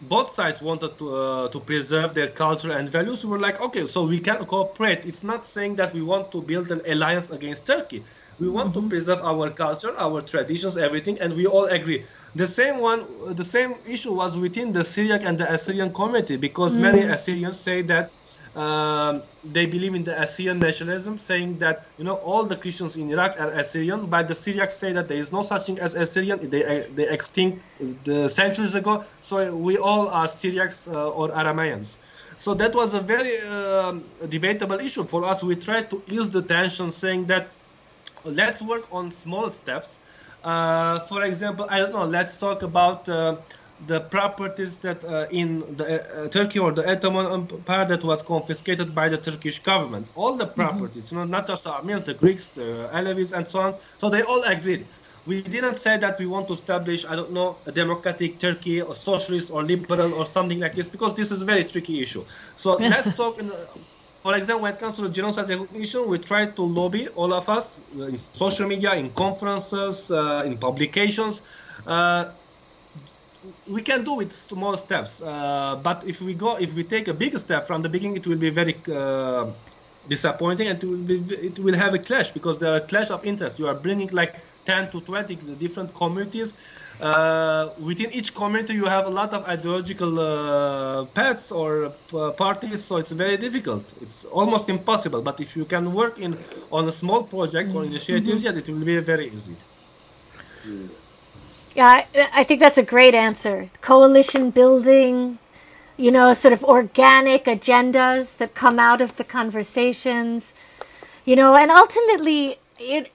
both sides wanted to uh, to preserve their culture and values. We were like, okay, so we can cooperate. It's not saying that we want to build an alliance against Turkey. We want mm-hmm. to preserve our culture, our traditions, everything, and we all agree. The same one, the same issue was within the Syriac and the Assyrian community because mm. many Assyrians say that um, they believe in the Assyrian nationalism, saying that you know all the Christians in Iraq are Assyrian, but the Syriacs say that there is no such thing as Assyrian. They they extinct the centuries ago, so we all are Syriacs uh, or Aramaeans. So that was a very uh, debatable issue for us. We tried to ease the tension, saying that let's work on small steps. Uh, for example, I don't know. Let's talk about uh, the properties that uh, in the uh, Turkey or the Ottoman Empire that was confiscated by the Turkish government. All the mm-hmm. properties, mm-hmm. you know, not just the Armenians, the Greeks, the Alevis, and so on. So they all agreed. We didn't say that we want to establish, I don't know, a democratic Turkey or socialist or liberal or something like this because this is a very tricky issue. So let's talk. In, for example, when it comes to the genocide recognition, we try to lobby all of us uh, in social media, in conferences, uh, in publications. Uh, we can do it small steps uh, but if we go if we take a big step from the beginning it will be very uh, disappointing and it will, be, it will have a clash because there are clash of interests you are bringing like 10 to 20 different communities uh, within each community you have a lot of ideological uh, paths or uh, parties so it's very difficult it's almost impossible but if you can work in on a small project or initiatives mm-hmm. yeah it will be very easy mm. Yeah, I think that's a great answer. Coalition building, you know, sort of organic agendas that come out of the conversations, you know, and ultimately, it.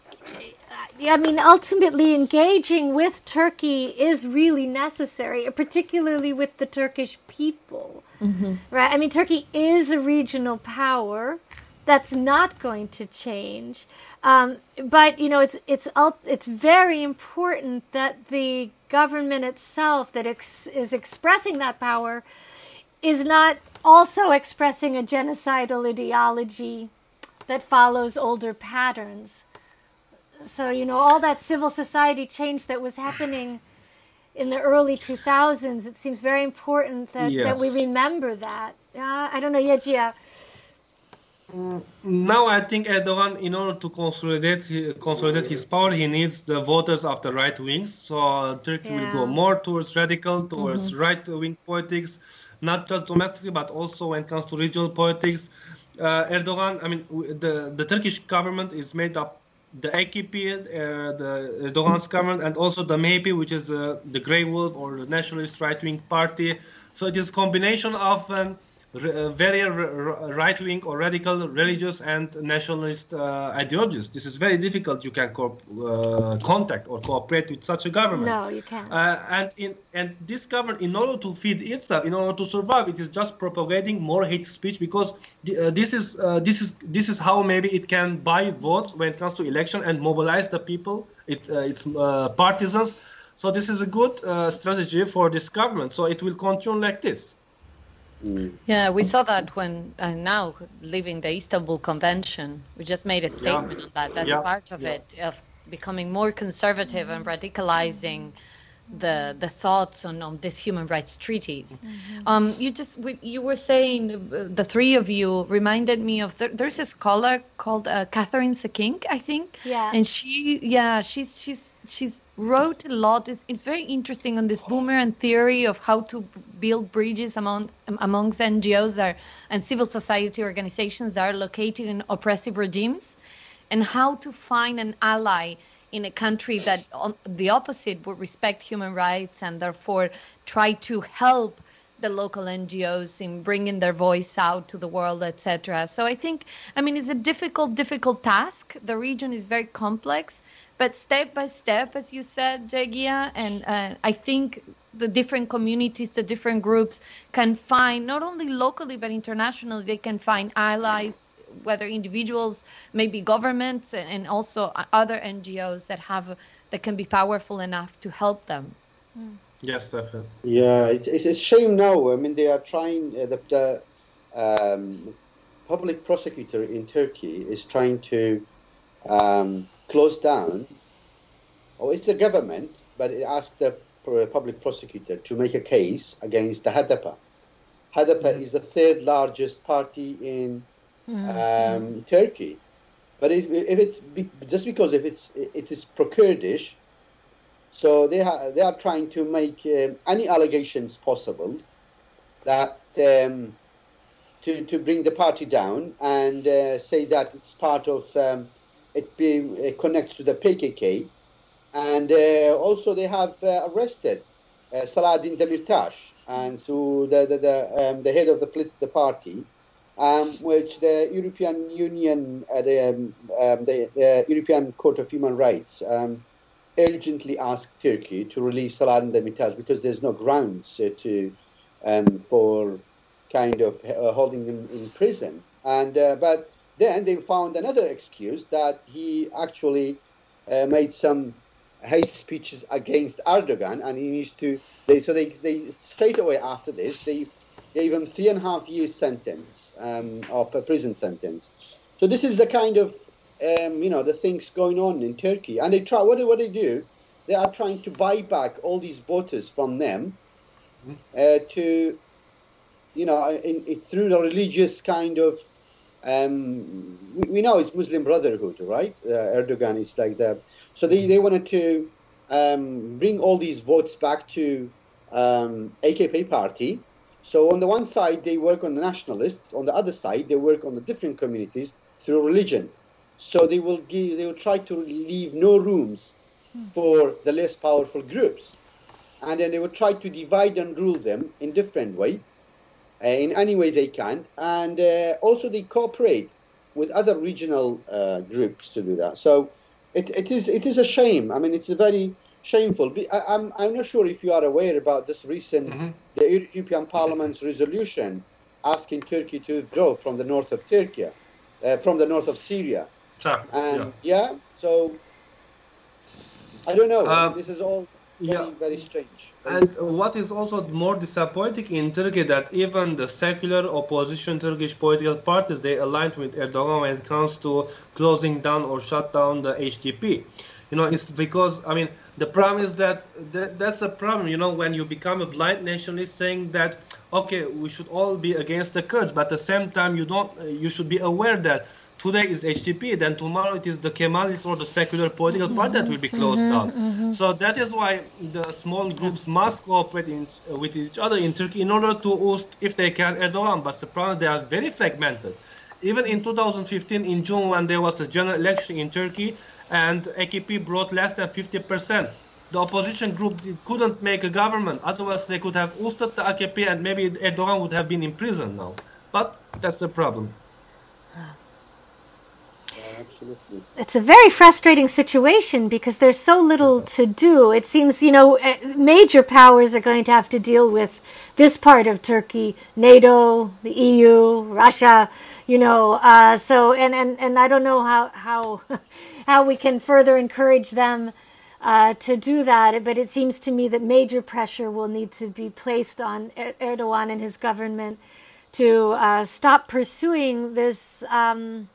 I mean, ultimately, engaging with Turkey is really necessary, particularly with the Turkish people, mm-hmm. right? I mean, Turkey is a regional power that's not going to change. Um, but you know, it's it's it's very important that the government itself that ex- is expressing that power is not also expressing a genocidal ideology that follows older patterns. So you know, all that civil society change that was happening in the early 2000s, it seems very important that, yes. that we remember that. Uh, I don't know, Yeghia. Now I think Erdogan, in order to consolidate consolidate his power, he needs the voters of the right wings. So Turkey yeah. will go more towards radical, towards mm-hmm. right wing politics, not just domestically but also when it comes to regional politics. Uh, Erdogan, I mean, the the Turkish government is made up the AKP, uh, the Erdogan's government, and also the MHP, which is uh, the Grey Wolf or the nationalist right wing party. So it is a combination of um, uh, very right wing or radical religious and nationalist uh, ideologies. This is very difficult. You can co- uh, contact or cooperate with such a government. No, you can't. Uh, and in and this government, in order to feed itself, in order to survive, it is just propagating more hate speech because uh, this is uh, this is this is how maybe it can buy votes when it comes to election and mobilize the people, it, its partisans. So this is a good strategy for this government. So it will continue like this. Mm. Yeah, we saw that when uh, now leaving the Istanbul Convention, we just made a statement yeah. on that. That's yeah. part of yeah. it of becoming more conservative and radicalizing the the thoughts on, on these human rights treaties. Mm-hmm. Um, you just we, you were saying uh, the three of you reminded me of there, there's a scholar called uh, Kathryn Sikkink, I think. Yeah. And she yeah she's she's she's wrote a lot. It's, it's very interesting on this boomerang theory of how to build bridges among amongst NGOs are, and civil society organizations that are located in oppressive regimes, and how to find an ally in a country that on the opposite would respect human rights and therefore try to help the local NGOs in bringing their voice out to the world, etc. So I think, I mean, it's a difficult, difficult task. The region is very complex, but step by step, as you said, Yeghia, and uh, I think the different communities, the different groups can find not only locally but internationally, they can find allies whether individuals, maybe governments, and, and also other NGOs that have that can be powerful enough to help them. Yes, definitely. Yeah, it's, it's a shame now. I mean, they are trying. Uh, the, the um, public prosecutor in Turkey is trying to um, close down. Or it's the government, but it asked the public prosecutor to make a case against the HDP. HDP mm-hmm. is the third largest party in mm-hmm. um, Turkey. But if, if it's just because if it's it is pro-Kurdish, so they ha- they are trying to make uh, any allegations possible that um, to to bring the party down and uh, say that it's part of um, it being uh, connects to the PKK and uh, also they have uh, arrested uh, Saladin Demirtas, and so the the the, um, the head of the, the party, um, which the European Union, uh, the, um, um the European Court of Human Rights, um, urgently asked Turkey to release Saladin Demirtas because there's no grounds uh, to um, for kind of uh, holding him in prison. And but then they found another excuse that he actually made some hate speeches against Erdogan, and he needs to. They, so they, they straight away after this they gave him three and a half years sentence um, of a prison sentence. So this is the kind of um, you know the things going on in Turkey, and they try what what they do. They are trying to buy back all these voters from them mm-hmm. uh, to, you know, in, in, through the religious kind of. Um, we, we, know it's Muslim Brotherhood, right? Uh, Erdogan is like that. so they, they wanted to um, bring all these votes back to um, AKP party. So on the one side, they work on the nationalists. On the other side, they work on the different communities through religion. So they will give, they will try to leave no rooms for the less powerful groups, and then they will try to divide and rule them in different way, uh, in any way they can, and uh, also they cooperate with other regional uh, groups to do that. So it, it is it is a shame. I mean, it's a very shameful. I, I'm I'm not sure if you are aware about this recent mm-hmm. the European Parliament's resolution asking Turkey to withdraw from the north of Turkey, uh, from the north of Syria. Sure. And yeah. yeah, so I don't know. Um, this is all yeah. very strange. And what is also more disappointing in Turkey that even the secular opposition Turkish political parties they aligned with Erdogan when it comes to closing down or shut down the HDP. You know, it's because I mean the problem is that, that that's a problem. You know, when you become a blind nationalist, saying that okay, we should all be against the Kurds, but at the same time you don't. You should be aware that today is HDP, then tomorrow it is the Kemalist or the secular political party that will be closed mm-hmm, down. Mm-hmm. So that is why the small groups must cooperate in, uh, with each other in Turkey in order to oust, if they can, Erdogan. But the problem they are very fragmented. Even in 2015, in June, when there was a general election in Turkey, and AKP brought less than 50 percent the opposition group couldn't make a government. Otherwise, they could have ousted the AKP and maybe Erdogan would have been in prison now. But that's the problem absolutely. It's a very frustrating situation because there's so little to do. It seems, you know, eh, major powers are going to have to deal with this part of Turkey, NATO, the EU, Russia, you know. Uh, so, and, and, and I don't know how, how, how we can further encourage them uh, to do that, but it seems to me that major pressure will need to be placed on Erdogan and his government to uh, stop pursuing this. Um,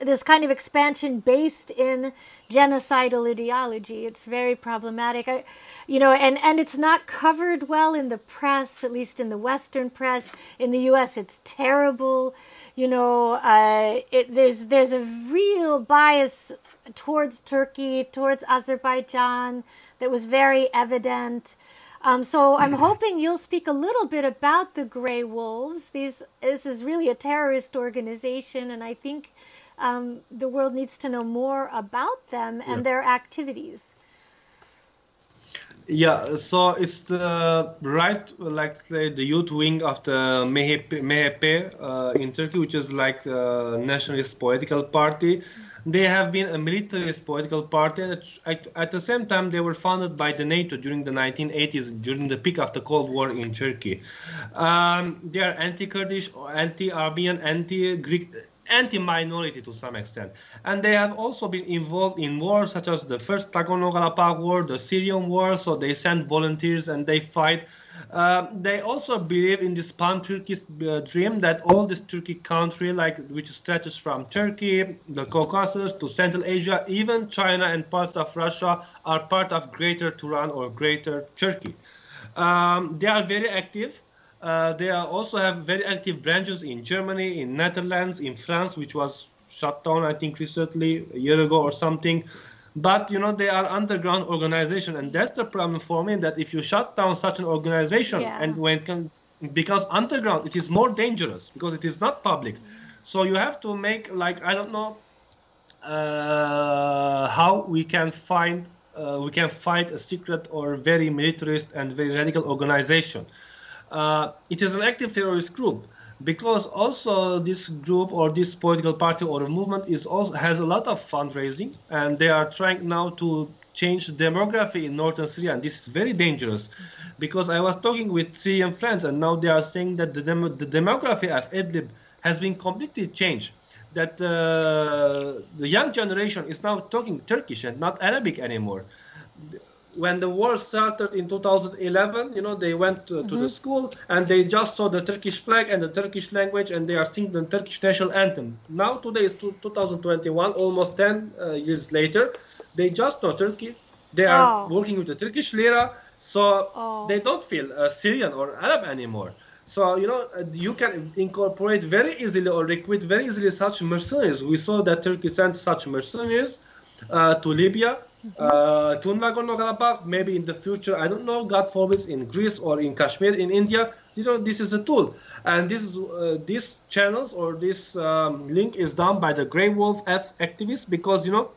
this kind of expansion based in genocidal ideology. It's very problematic. I, you know, and, and it's not covered well in the press, at least in the Western press. In the U.S., it's terrible. You know, uh, it, there's there's a real bias towards Turkey, towards Azerbaijan that was very evident. Um, so I'm hoping you'll speak a little bit about the Grey Wolves. These this is really a terrorist organization, and I think um, the world needs to know more about them and yeah. their activities. Yeah, so it's the right, like say, the youth wing of the MHP, MHP uh, in Turkey, which is like a nationalist political party. They have been a militarist political party. At, at the same time, they were founded by the NATO during the 1980s, during the peak of the Cold War in Turkey. Um, they are anti-Kurdish, anti-Armenian, anti-Greek anti-minority to some extent, and they have also been involved in wars such as the first Nagorno-Karabakh war, the Syrian war. So they send volunteers and they fight. Uh, they also believe in this pan-Turkish uh, dream that all this Turkic country, like which stretches from Turkey, the Caucasus to Central Asia, even China and parts of Russia, are part of Greater Turan or Greater Turkey. Um, they are very active. Uh, they are also have very active branches in Germany, in Netherlands, in France, which was shut down, I think, recently, a year ago or something. But you know they are underground organization, and that's the problem for me. That if you shut down such an organization, Yeah. and when can because underground, it is more dangerous because it is not public. So you have to make like I don't know uh, how we can find uh, we can fight a secret or very militarist and very radical organization. Uh, it is an active terrorist group because also this group or this political party or movement is also has a lot of fundraising and they are trying now to change demography in northern Syria and this is very dangerous because I was talking with Syrian friends and now they are saying that the, dem- the demography of Idlib has been completely changed that uh, the young generation is now talking Turkish and not Arabic anymore. When the war started in 2011, you know, they went to, to the school and they just saw the Turkish flag and the Turkish language and they are singing the Turkish national anthem. Now, today is 2021, almost 10 uh, years later, they just know Turkey. They are Oh. working with the Turkish lira, so Oh. they don't feel uh, Syrian or Arab anymore. So you know uh, you can incorporate very easily or recruit very easily such mercenaries. We saw that Turkey sent such mercenaries uh, to Libya, uh, to Nagorno-Karabakh. Maybe in the future, I don't know. God forbid, in Greece or in Kashmir in India. You know, this is a tool, and this is uh, these channels or this um, link is done by the Grey Wolf F activists because you know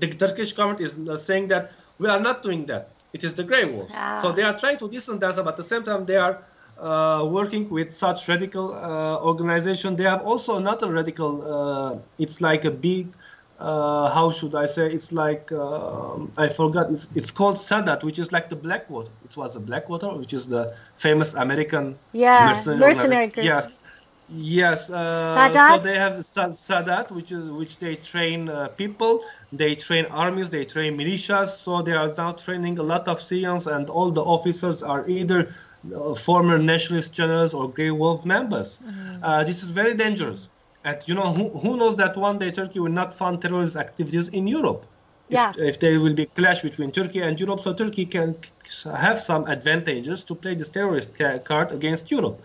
the Turkish government is uh, saying that we are not doing that. It is the Grey Wolves. Ah. So they are trying to distance themselves, but at the same time they are uh, working with such radical uh, organization. They have also another radical. Uh, it's like a big. Uh, how should I say? It's like um I forgot. It's it's called Sadat, which is like the Blackwater. It was a Blackwater, which is the famous American Yeah, mercenary, mercenary group. Yes, yes. Uh, Sadat? So they have Sadat, which is which they train uh, people. They train armies. They train militias. So they are now training a lot of Syrians, and all the officers are either uh, former nationalist generals or Grey Wolf members. Mm-hmm. Uh, this is very dangerous. And you know who, who knows that one day Turkey will not fund terrorist activities in Europe. Yeah. If, if there will be clash between Turkey and Europe, so Turkey can have some advantages to play this terrorist ca- card against Europe.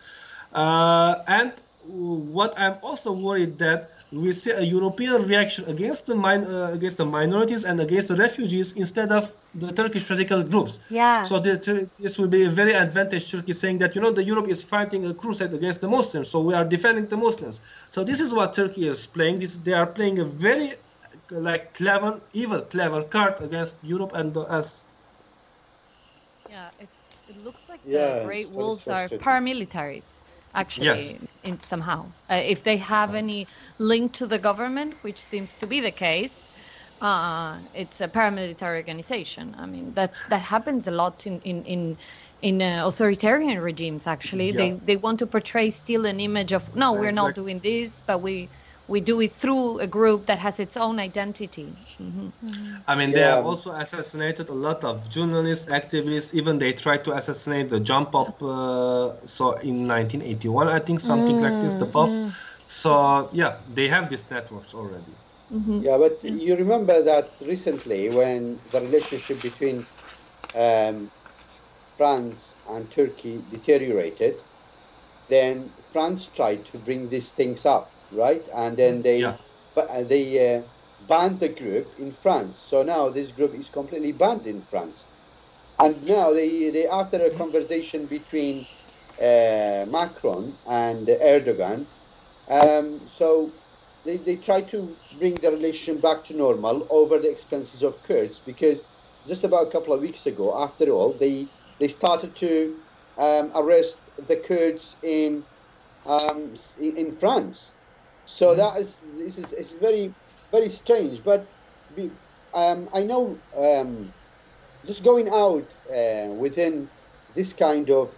Uh, and what I'm also worried that we see a European reaction against the min- uh, against the minorities and against the refugees instead of the Turkish radical groups. Yeah. So the, this will be a very advantage Turkey saying that you know the Europe is fighting a crusade against the Muslims, so we are defending the Muslims. So this is what Turkey is playing. This they are playing a very like clever, evil, clever card against Europe and the, us. Yeah, it's, it looks like Yeah, the Great Wolves are paramilitaries, actually, Yes. in somehow. Uh, if they have any link to the government, which seems to be the case, uh, it's a paramilitary organization. I mean, that that happens a lot in in in, in uh, authoritarian regimes. Actually, they Yeah. they want to portray still an image of no, we're not doing this, but we we do it through a group that has its own identity. hmm I mean, they Yeah. have also assassinated a lot of journalists, activists. Even they tried to assassinate the Jump Up. Uh, so in 1981, I think something like this, the pop. So yeah, they have these networks already. Yeah, but you remember that recently when the relationship between um, France and Turkey deteriorated, then France tried to bring these things up, right? And then they Yeah. but uh, they uh, banned the group in France. So now this group is completely banned in France. And now they, they after a conversation between uh, Macron and Erdogan, um, so they, they try to bring the relation back to normal over the expenses of Kurds because just about a couple of weeks ago, after all, they they started to um, arrest the Kurds in um, in France. So that is this is it's very very strange. But be, um, I know um, just going out uh, within this kind of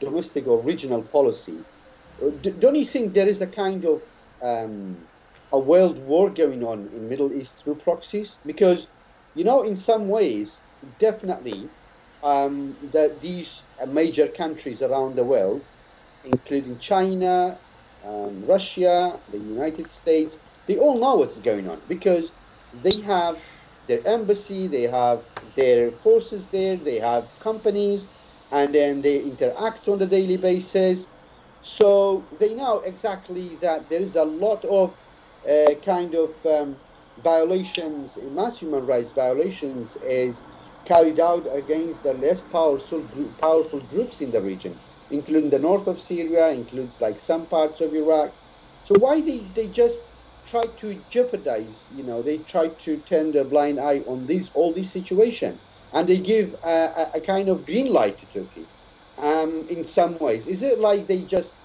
domestic or regional policy, uh, d- don't you think there is a kind of um, a world war going on in Middle East through proxies? Because, you know, in some ways, definitely, um, that these major countries around the world, including China, um, Russia, the United States, they all know what's going on because they have their embassy, they have their forces there, they have companies, and then they interact on a daily basis. So they know exactly that there is a lot of uh, kind of um, violations, mass human rights violations, is carried out against the less powerful powerful groups in the region, including the north of Syria, includes like some parts of Iraq. So why they, they just try to jeopardize, you know, they try to turn a blind eye on this all this situation, and they give a, a, kind of green light to Turkey. Um, in some ways, is it like they just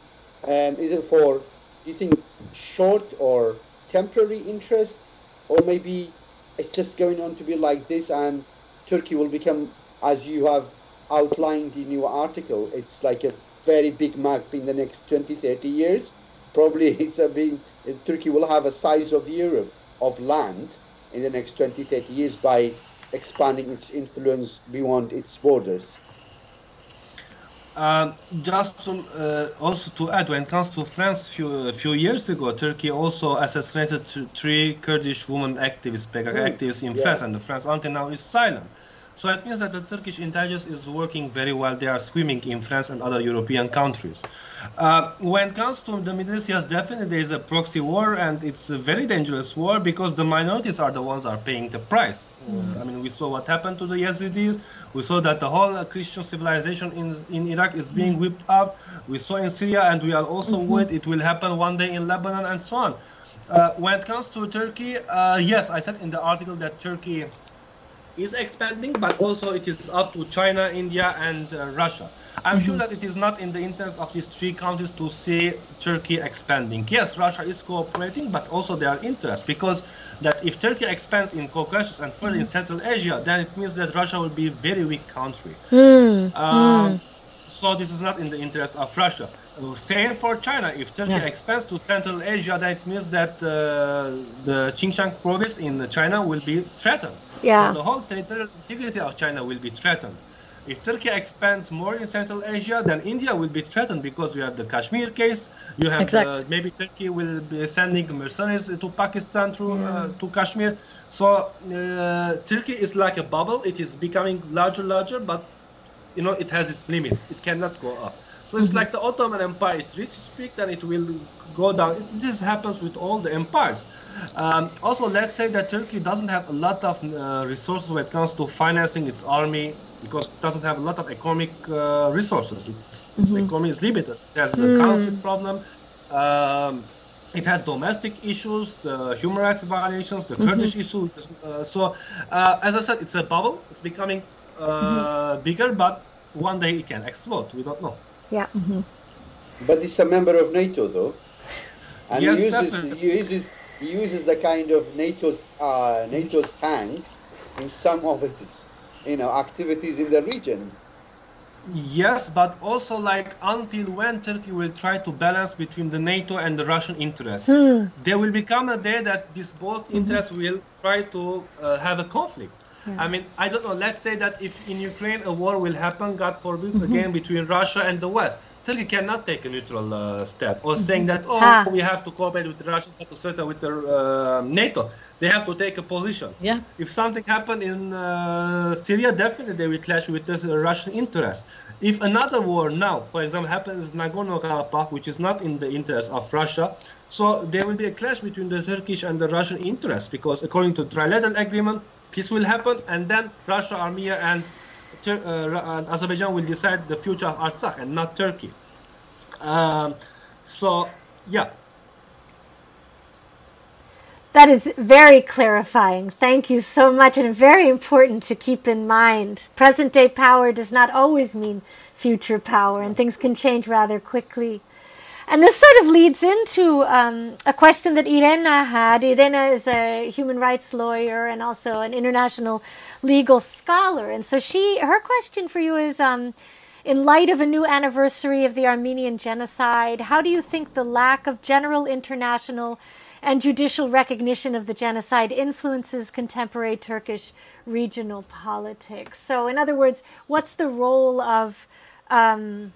um, is it for do you think short or temporary interest, or maybe it's just going on to be like this, and Turkey will become, as you have outlined in your article, it's like a very big map in the next 20, 30 years. Probably it's a big Turkey will have a size of Europe of land in the next 20, 30 years by expanding its influence beyond its borders. Uh, just to, uh, also to add, when it comes to France, few a few years ago, Turkey also assassinated three Kurdish women activists, PKK mm, activists in yeah. France, and France until now is silent. So it means that the Turkish intelligence is working very well. They are swimming in France and other European countries. Uh, when it comes to the Middle East, yes, definitely there is a proxy war, and it's a very dangerous war because the minorities are the ones are paying the price. Mm. I mean, we saw what happened to the Yazidis. We saw that the whole Christian civilization in in Iraq is being mm. whipped out. We saw in Syria, and we are also mm-hmm. worried it will happen one day in Lebanon and so on. Uh, when it comes to Turkey, uh, yes, I said in the article that Turkey is expanding, but also it is up to China, India, and uh, Russia. I'm mm-hmm. sure that it is not in the interest of these three countries to see Turkey expanding. Yes, Russia is cooperating, but also there are interests because that if Turkey expands in Caucasus and further mm-hmm. in Central Asia, then it means that Russia will be a very weak country. Mm. Um, so this is not in the interest of Russia. Same for China. If Turkey yeah. expands to Central Asia, then it means that uh, the Xinjiang province in China will be threatened. Yeah. So the whole territorial integrity of China will be threatened. If Turkey expands more in Central Asia, then India will be threatened because you have the Kashmir case. You have exactly. uh, maybe Turkey will be sending mercenaries to Pakistan through yeah. uh, to Kashmir. So uh, Turkey is like a bubble. It is becoming larger, larger, but you know it has its limits. It cannot go up. So it's mm-hmm. like the Ottoman Empire. It reaches peak, then it will go down. It, this happens with all the empires. Um, also, let's say that Turkey doesn't have a lot of uh, resources when it comes to financing its army because it doesn't have a lot of economic uh, resources. Its, mm-hmm. its, economy is limited. It has the mm. currency problem. Um, it has domestic issues, the human rights violations, the Kurdish mm-hmm. issues. Uh, so, uh, as I said, it's a bubble. It's becoming uh, mm-hmm. bigger, but one day it can explode. We don't know. Yeah. Mm-hmm. But it's a member of NATO, though, and yes, he uses he uses he uses the kind of NATO's uh, NATO's tanks in some of its you know activities in the region. Yes, but also like until when Turkey will try to balance between the NATO and the Russian interests, hmm. there will become a day that these both mm-hmm. interests will try to uh, have a conflict. Yeah. I mean, I don't know. Let's say that if in Ukraine a war will happen, God forbid, mm-hmm. again between Russia and the West, Turkey cannot take a neutral uh, step or mm-hmm. saying that oh ah. we have to cooperate with the Russians, have to settle with the uh, NATO. They have to take a position. Yeah. If something happened in uh, Syria, definitely they will clash with the Russian interest. If another war now, for example, happens in Nagorno-Karabakh, which is not in the interest of Russia, so there will be a clash between the Turkish and the Russian interests because according to the trilateral agreement, peace will happen, and then Russia, Armenia, and, uh, and Azerbaijan will decide the future of Artsakh and not Turkey. Um, so, yeah. That is very clarifying. Thank you so much, and very important to keep in mind. Present day power does not always mean future power, and things can change rather quickly. And this sort of leads into um, a question that Irena had. Irena is a human rights lawyer and also an international legal scholar. And so she, her question for you is, um, in light of a new anniversary of the Armenian genocide, how do you think the lack of general international and judicial recognition of the genocide influences contemporary Turkish regional politics? So, in other words, what's the role of um,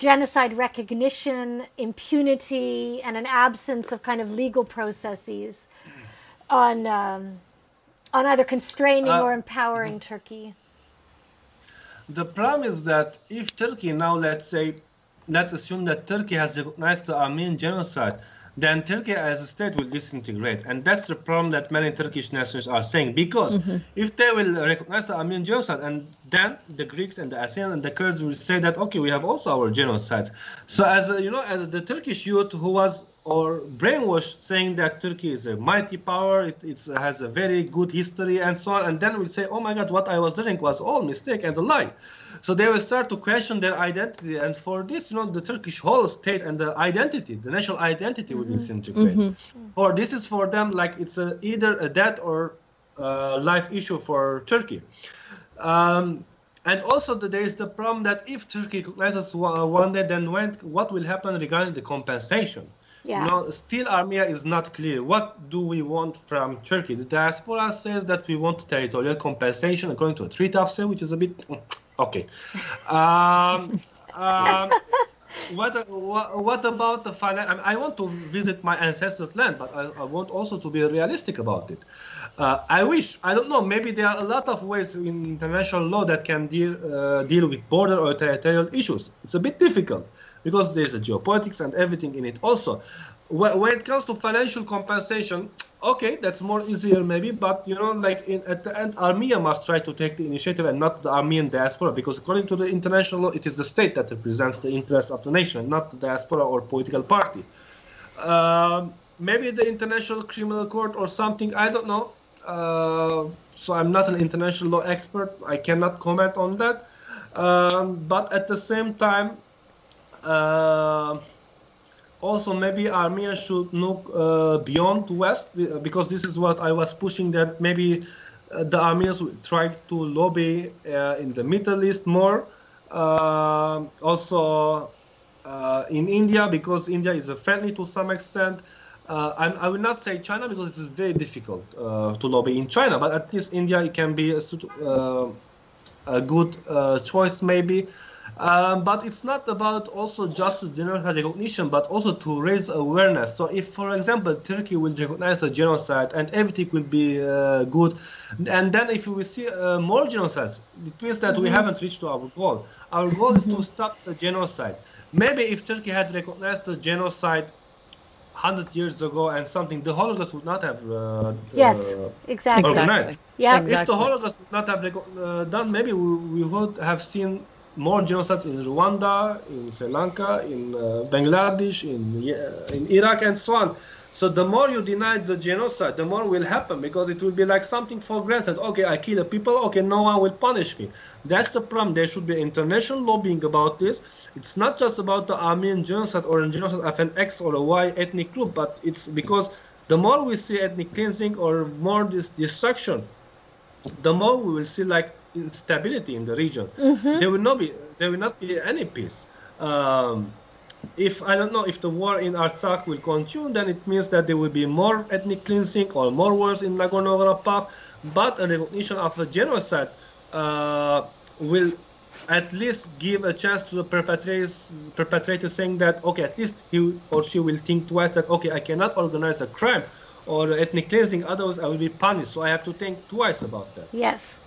genocide recognition, impunity, and an absence of kind of legal processes on um, on either constraining uh, or empowering Turkey? The problem is that if Turkey now, let's say, let's assume that Turkey has recognized the Armenian genocide, then Turkey as a state will disintegrate. And that's the problem that many Turkish nationalists are saying. Because mm-hmm. if they will recognize the Armenian genocide, and then the Greeks and the Assyrians and the Kurds will say that, okay, we have also our genocides. So as a, you know, as the Turkish youth who was or brainwash saying that Turkey is a mighty power, it has a very good history and so on, and then we say, oh my God, what I was doing was all mistake and a lie. So they will start to question their identity, and for this, you know, the Turkish whole state and the identity, the national identity mm-hmm. will disintegrate. Mm-hmm. For this is for them like it's a, either a death or a life issue for Turkey. Um, and also there is the problem that if Turkey recognizes one day, then when, what will happen regarding the compensation? Yeah. Know, still Armenia is not clear. What do we want from Turkey? The diaspora says that we want territorial compensation according to a treaty of Sèvres, which is a bit okay. Um, um, what, what, what about the final? I, mean, I, want to visit my ancestors' land, but I, I want also to be realistic about it. Uh, I wish I don't know. Maybe there are a lot of ways in international law that can deal uh, deal with border or territorial issues. It's a bit difficult because there's a geopolitics and everything in it also. When it comes to financial compensation okay that's more easier maybe but you know like in, at the end armenia must try to take the initiative and not the armenian diaspora because according to the international law it is the state that represents the interests of the nation not the diaspora or political party. Um, maybe the international criminal court or something i don't know. Uh, so i'm not an international law expert i cannot comment on that. Um, but at the same time also maybe Armenia should look uh, beyond West because this is what I was pushing that maybe uh, the Armenians will try to lobby uh, in the Middle East more. Uh, also uh, in India because India is a friendly to some extent. I will not say China because it is very difficult to lobby in China, but at least India it can be a, a good choice maybe. Um, but it's not about also just general recognition, but also to raise awareness. So if, for example, Turkey will recognize a genocide and everything will be uh, good, and then if we see uh, more genocides, it means that mm-hmm. we haven't reached our goal. Our goal is to mm-hmm. stop the genocide. Maybe if Turkey had recognized the genocide 100 years ago and something, the Holocaust would not have uh, yes, exactly. organized. Yeah, exactly. If the Holocaust would not have uh, done, maybe we, we would have seen more genocides in Rwanda, in Sri Lanka, in uh, Bangladesh, in, in Iraq, and so on. So the more you deny the genocide, the more will happen because it will be like something for granted. Okay, I kill a people. Okay, no one will punish me. That's the problem. There should be international lobbying about this. It's not just about the Armenian genocide or genocide of an X or a Y ethnic group, but it's because the more we see ethnic cleansing or more this destruction, the more we will see like instability in the region. Mm-hmm. There will not be there will not be any peace. Um, if I don't know if the war in Artsakh will continue, then it means that there will be more ethnic cleansing or more wars in Nagorno-Karabakh. But a recognition of a genocide uh, will at least give a chance to the perpetrators, perpetrator saying that okay, at least he or she will think twice that okay, I cannot organize a crime or ethnic cleansing, otherwise I will be punished. So I have to think twice about that. Yes.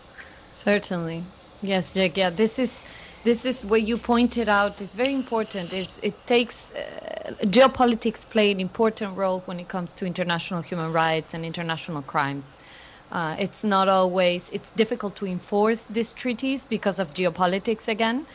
Certainly. Yes, Jack. Yeah, this is this is what you pointed out is very important. It's, it takes uh, geopolitics play an important role when it comes to international human rights and international crimes. Uh, it's not always it's difficult to enforce these treaties because of geopolitics again.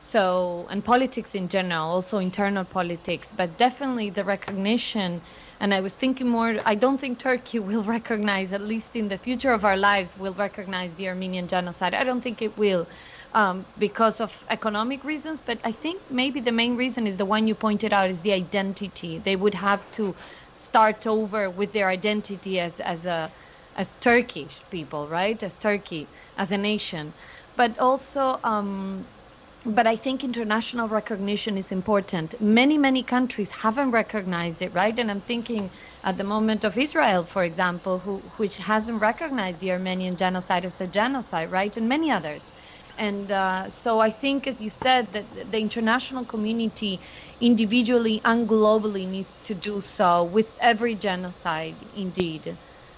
So and politics in general, also internal politics, but definitely the recognition and I was thinking more, I don't think Turkey will recognize, at least in the future of our lives, will recognize the Armenian genocide. I don't think it will um, because of economic reasons, but I think maybe the main reason is the one you pointed out is the identity. They would have to start over with their identity as, as a as Turkish people, right? As Turkey, as a nation. But also, um, but I think international recognition is important. Many, many countries haven't recognized it, right? And I'm thinking at the moment of Israel, for example, who, which hasn't recognized the Armenian genocide as a genocide, right? And many others. And uh, so I think, as you said, that the international community individually and globally needs to do so with every genocide, indeed.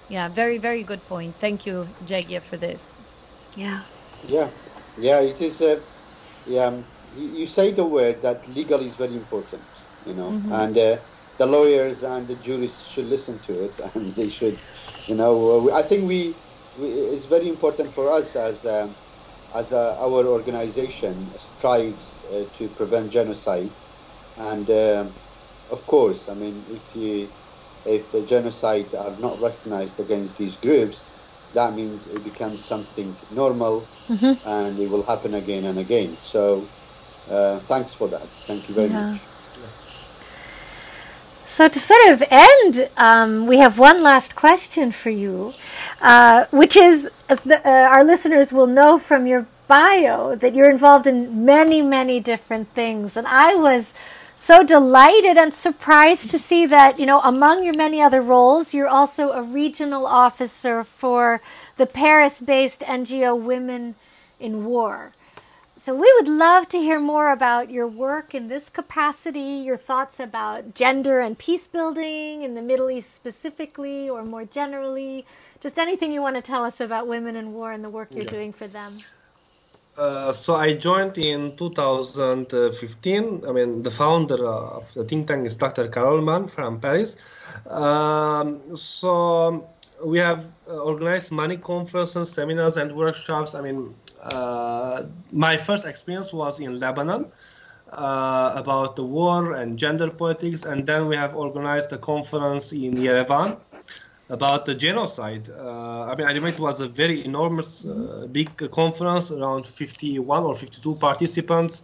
Yeah, very, very good point. Thank you, Yeghia, for this. Yeah. Yeah, yeah, it is. Uh, yeah, you, you say the word that legal is very important, you know, Mhm. and uh, the lawyers and the jurists should listen to it, and they should, you know, uh, I think we, we it's very important for us as um, as uh, our organization strives uh, to prevent genocide, and um, of course, I mean, if you if the genocide are not recognized against these groups, that means it becomes something normal and it will happen again and again. So, uh, thanks for that. Thank you very Yeah. much. So to sort of end, um, we have one last question for you, uh, which is uh, the, uh, our listeners will know from your bio that you're involved in many, many different things, and I was so delighted and surprised to see that you know among your many other roles, you're also a regional officer for the Paris-based NGO Women in War. So we would love to hear more about your work in this capacity, your thoughts about gender and peace building in the Middle East specifically, or more generally, just anything you want to tell us about women in war and the work you're Yeah. doing for them. Uh, so I joined in 2015. I mean, the founder of the think tank is Dr. Carol Mann from Paris. Um, so we have uh, organized many conferences, seminars, and workshops. I mean, uh, my first experience was in Lebanon uh, about the war and gender politics, and then we have organized a conference in Yerevan about the genocide. Uh, I mean, I remember it was a very enormous, uh, big conference, around 51 or 52 participants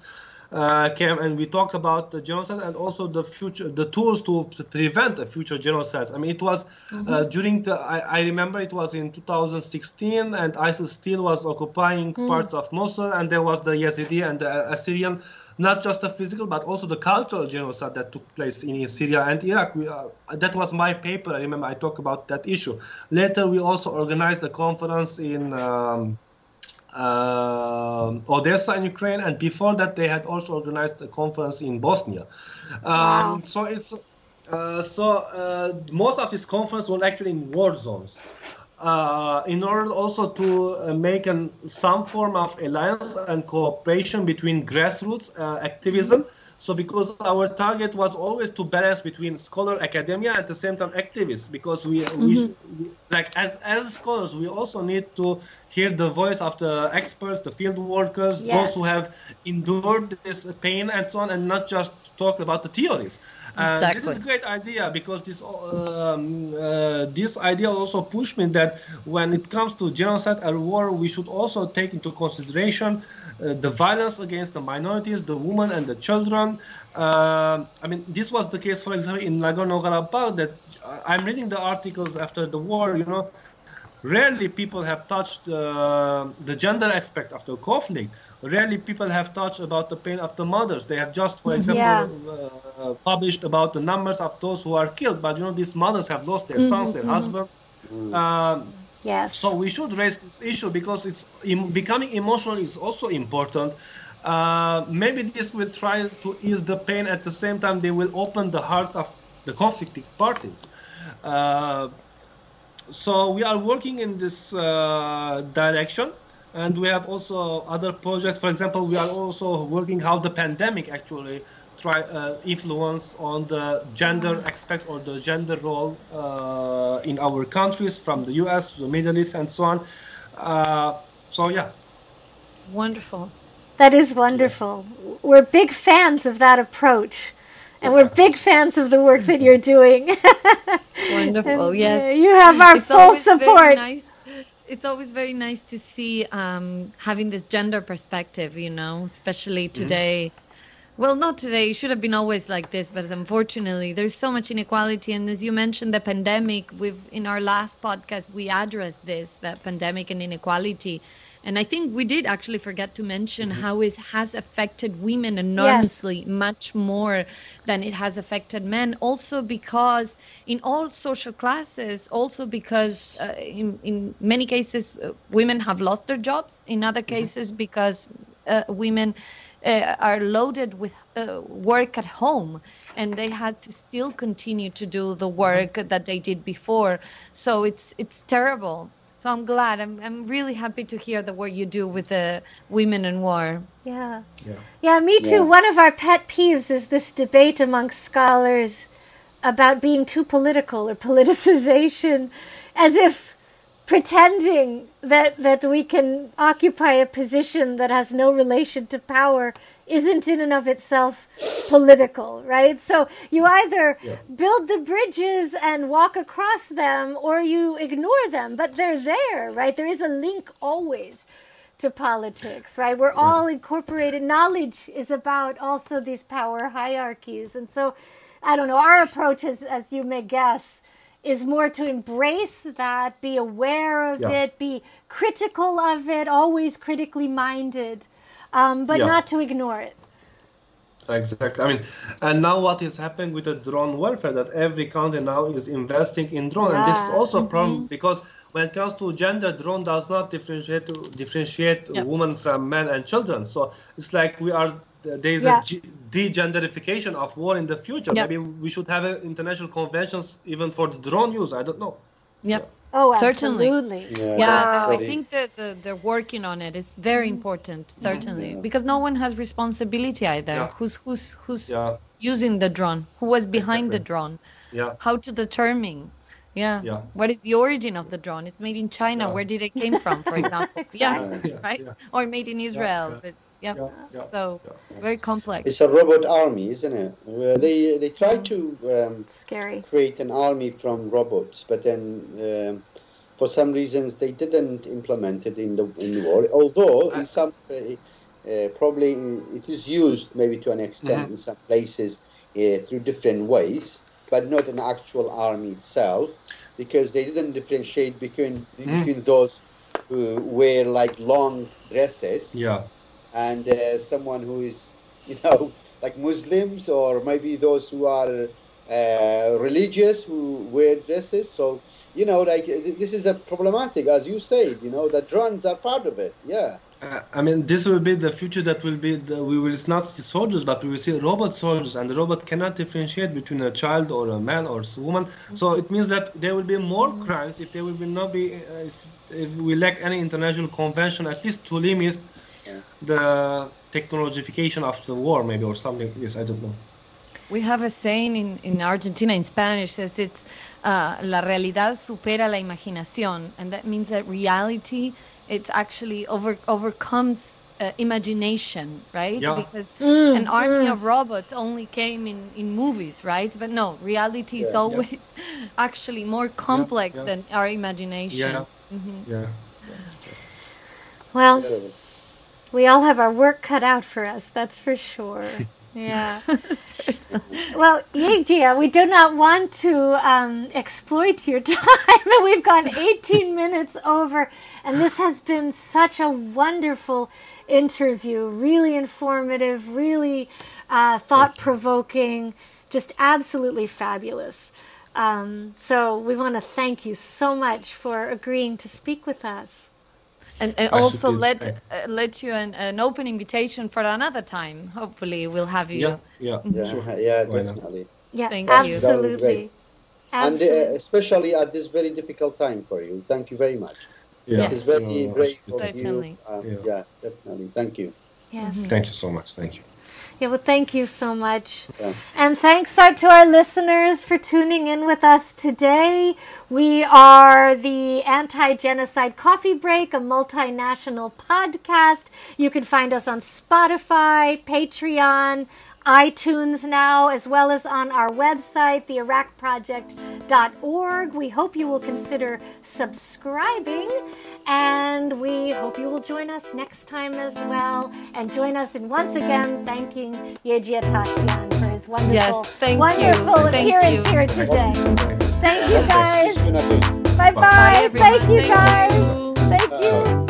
uh, came, and we talked about the genocide and also the future, the tools to, to prevent a future genocide. I mean, it was uh, during the, I, I remember it was in 2016, and ISIS still was occupying parts of Mosul, and there was the Yazidi and the Assyrian not just the physical but also the cultural genocide that took place in Syria and Iraq. We, uh, that was my paper. I remember I talked about that issue. Later, we also organized a conference in um, uh, Odessa in Ukraine, and before that, they had also organized a conference in Bosnia. Um, Wow. So it's uh, so uh, most of these conferences were actually in war zones. Uh, in order also to uh, make an, some form of alliance and cooperation between grassroots uh, activism. So because our target was always to balance between scholar academia at the same time activists, because we, we, we like as, as scholars we also need to hear the voice of the experts, the field workers, Yes. those who have endured this pain and so on, and not just talk about the theories. Uh, This is a great idea because this um, uh, this idea also pushed me that when it comes to genocide and war, we should also take into consideration uh, the violence against the minorities, the women and the children. Uh, I mean, this was the case, for example, in Nagorno-Karabakh. That uh, I'm reading the articles after the war. You know, rarely people have touched uh, the gender aspect of the conflict. Rarely people have touched about the pain of the mothers. They have just, for example, Yeah. uh, published about the numbers of those who are killed. But you know, these mothers have lost their sons, their husbands. Um, Yes. so we should raise this issue because it's em- becoming emotional is also important. Uh, maybe this will try to ease the pain. At the same time, they will open the hearts of the conflicting parties. Uh, so we are working in this uh, direction and we have also other projects for example we are also working how the pandemic actually try uh, influence on the gender aspects or the gender role uh, in our countries from the us to the middle east and so on uh, so yeah Wonderful. That is wonderful. We're big fans of that approach. And we're big fans of the work that you're doing. Wonderful. And, Yes. uh, you have our It's full support. nice- It's always very nice to see um, having this gender perspective, you know, especially today. Well, not today. It should have been always like this, but unfortunately, there's so much inequality. And as you mentioned, the pandemic. We've in our last podcast we addressed this, the pandemic and inequality, And I think we did actually forget to mention how it has affected women enormously, much more than it has affected men. Also, because in all social classes, also because uh, in, in many cases, uh, women have lost their jobs. In other cases, because uh, women uh, are loaded with uh, work at home and they had to still continue to do the work that they did before. So it's it's terrible so i'm glad i'm, I'm really happy to hear the work you do with the women in war Yeah. Yeah. Yeah, me too. Yeah. One of our pet peeves is this debate amongst scholars about being too political or politicization, as if pretending that, that we can occupy a position that has no relation to power isn't in and of itself political, right? So you either Yeah. build the bridges and walk across them or you ignore them, but they're there, right? There is a link always to politics, right? We're all incorporated. Knowledge is about also these power hierarchies. And so, I don't know, our approach is, as you may guess, is more to embrace that, be aware of Yeah. it, be critical of it, always critically minded, um, but Yeah. not to ignore it. Exactly. I mean, and now what is happening with the drone warfare? That every country now is investing in drone, and this is Yeah. also a problem because when it comes to gender, drone does not differentiate differentiate Yep. women from men and children. So it's like we are there is Yeah. a g- de-genderification of war in the future. Yep. Maybe we should have uh, international conventions even for the drone use. I don't know. yep Oh, Certainly. absolutely. Yeah, yeah, I think that the, they're working on it. It's very important, certainly, because no one has responsibility either. Yeah. Who's who's who's Yeah, using the drone? Who was behind the drone? yeah, How to determine? Yeah. Yeah. What is the origin of the drone? It's made in China. Yeah. Where did it came from, for example? Yeah. Exactly. yeah, Right. yeah, Or made in Israel. yeah. But yeah. yeah, yeah. So yeah. very complex. It's a robot army, isn't it? Uh, they they tried to um, Scary. create an army from robots, but then um, for some reasons they didn't implement it in the in the war. Although in some uh, uh, probably it is used maybe to an extent Mhm. in some places uh, through different ways, but not an actual army itself, because they didn't differentiate between between those who wear like long dresses Yeah. And uh, someone who is, you know, like Muslims or maybe those who are uh, religious who wear dresses. So, you know, like this is a problematic, as you said. You know, the drones are part of it. Yeah. Uh, I mean, this will be the future that will be, the, we will not see soldiers, but we will see robot soldiers, and the robot cannot differentiate between a child or a man or a woman. So it means that there will be more crimes if there will be not be, uh, if, if we lack any international convention, at least to limit Yeah. the technologification of the war, maybe, or something. Yes, I don't know. We have a saying in, in Argentina in Spanish says it's uh, la realidad supera la imaginación, and that means that reality it's actually over overcomes uh, imagination, right? Yeah. Because Mm, an army mm. of robots only came in in movies, right? But no, reality is Yeah. always actually more complex yeah. than our imagination. Yeah. Mhm. Yeah. Well, Terrible. We all have our work cut out for us, that's for sure. Yeah. Well, Yeghia, we do not want to um, exploit your time, and we've gone 18 minutes over, and this has been such a wonderful interview, really informative, really uh, thought provoking, just absolutely fabulous. Um, so we want to thank you so much for agreeing to speak with us. And, and also let uh, let you an, an open invitation for another time. Hopefully, we'll have you. Yeah. Yeah. Yeah, Sure. yeah, Why definitely. Yeah, Thank you. That would be absolutely. great. And uh, especially at this very difficult time for you. Thank you very much. Yeah. It is very No, no, brave of Certainly. you. Um, Yeah. yeah, definitely. Thank you. yes. Thank you so much. Thank you. Yeah, well, thank you so much. Yeah. And thanks are to our listeners for tuning in with us today. We are the Anti Genocide Coffee Break, a multinational podcast. You can find us on Spotify, Patreon, iTunes now, as well as on our website, theiraqproject.org. We hope you will consider subscribing, and we hope you will join us next time as well. And join us in once again thanking Yeghia Tashjian for his wonderful, Yes, thank you. wonderful Thank appearance you. here today. Thank you guys. you. Soon again. Bye Bye, bye. Thank you guys. Thank you.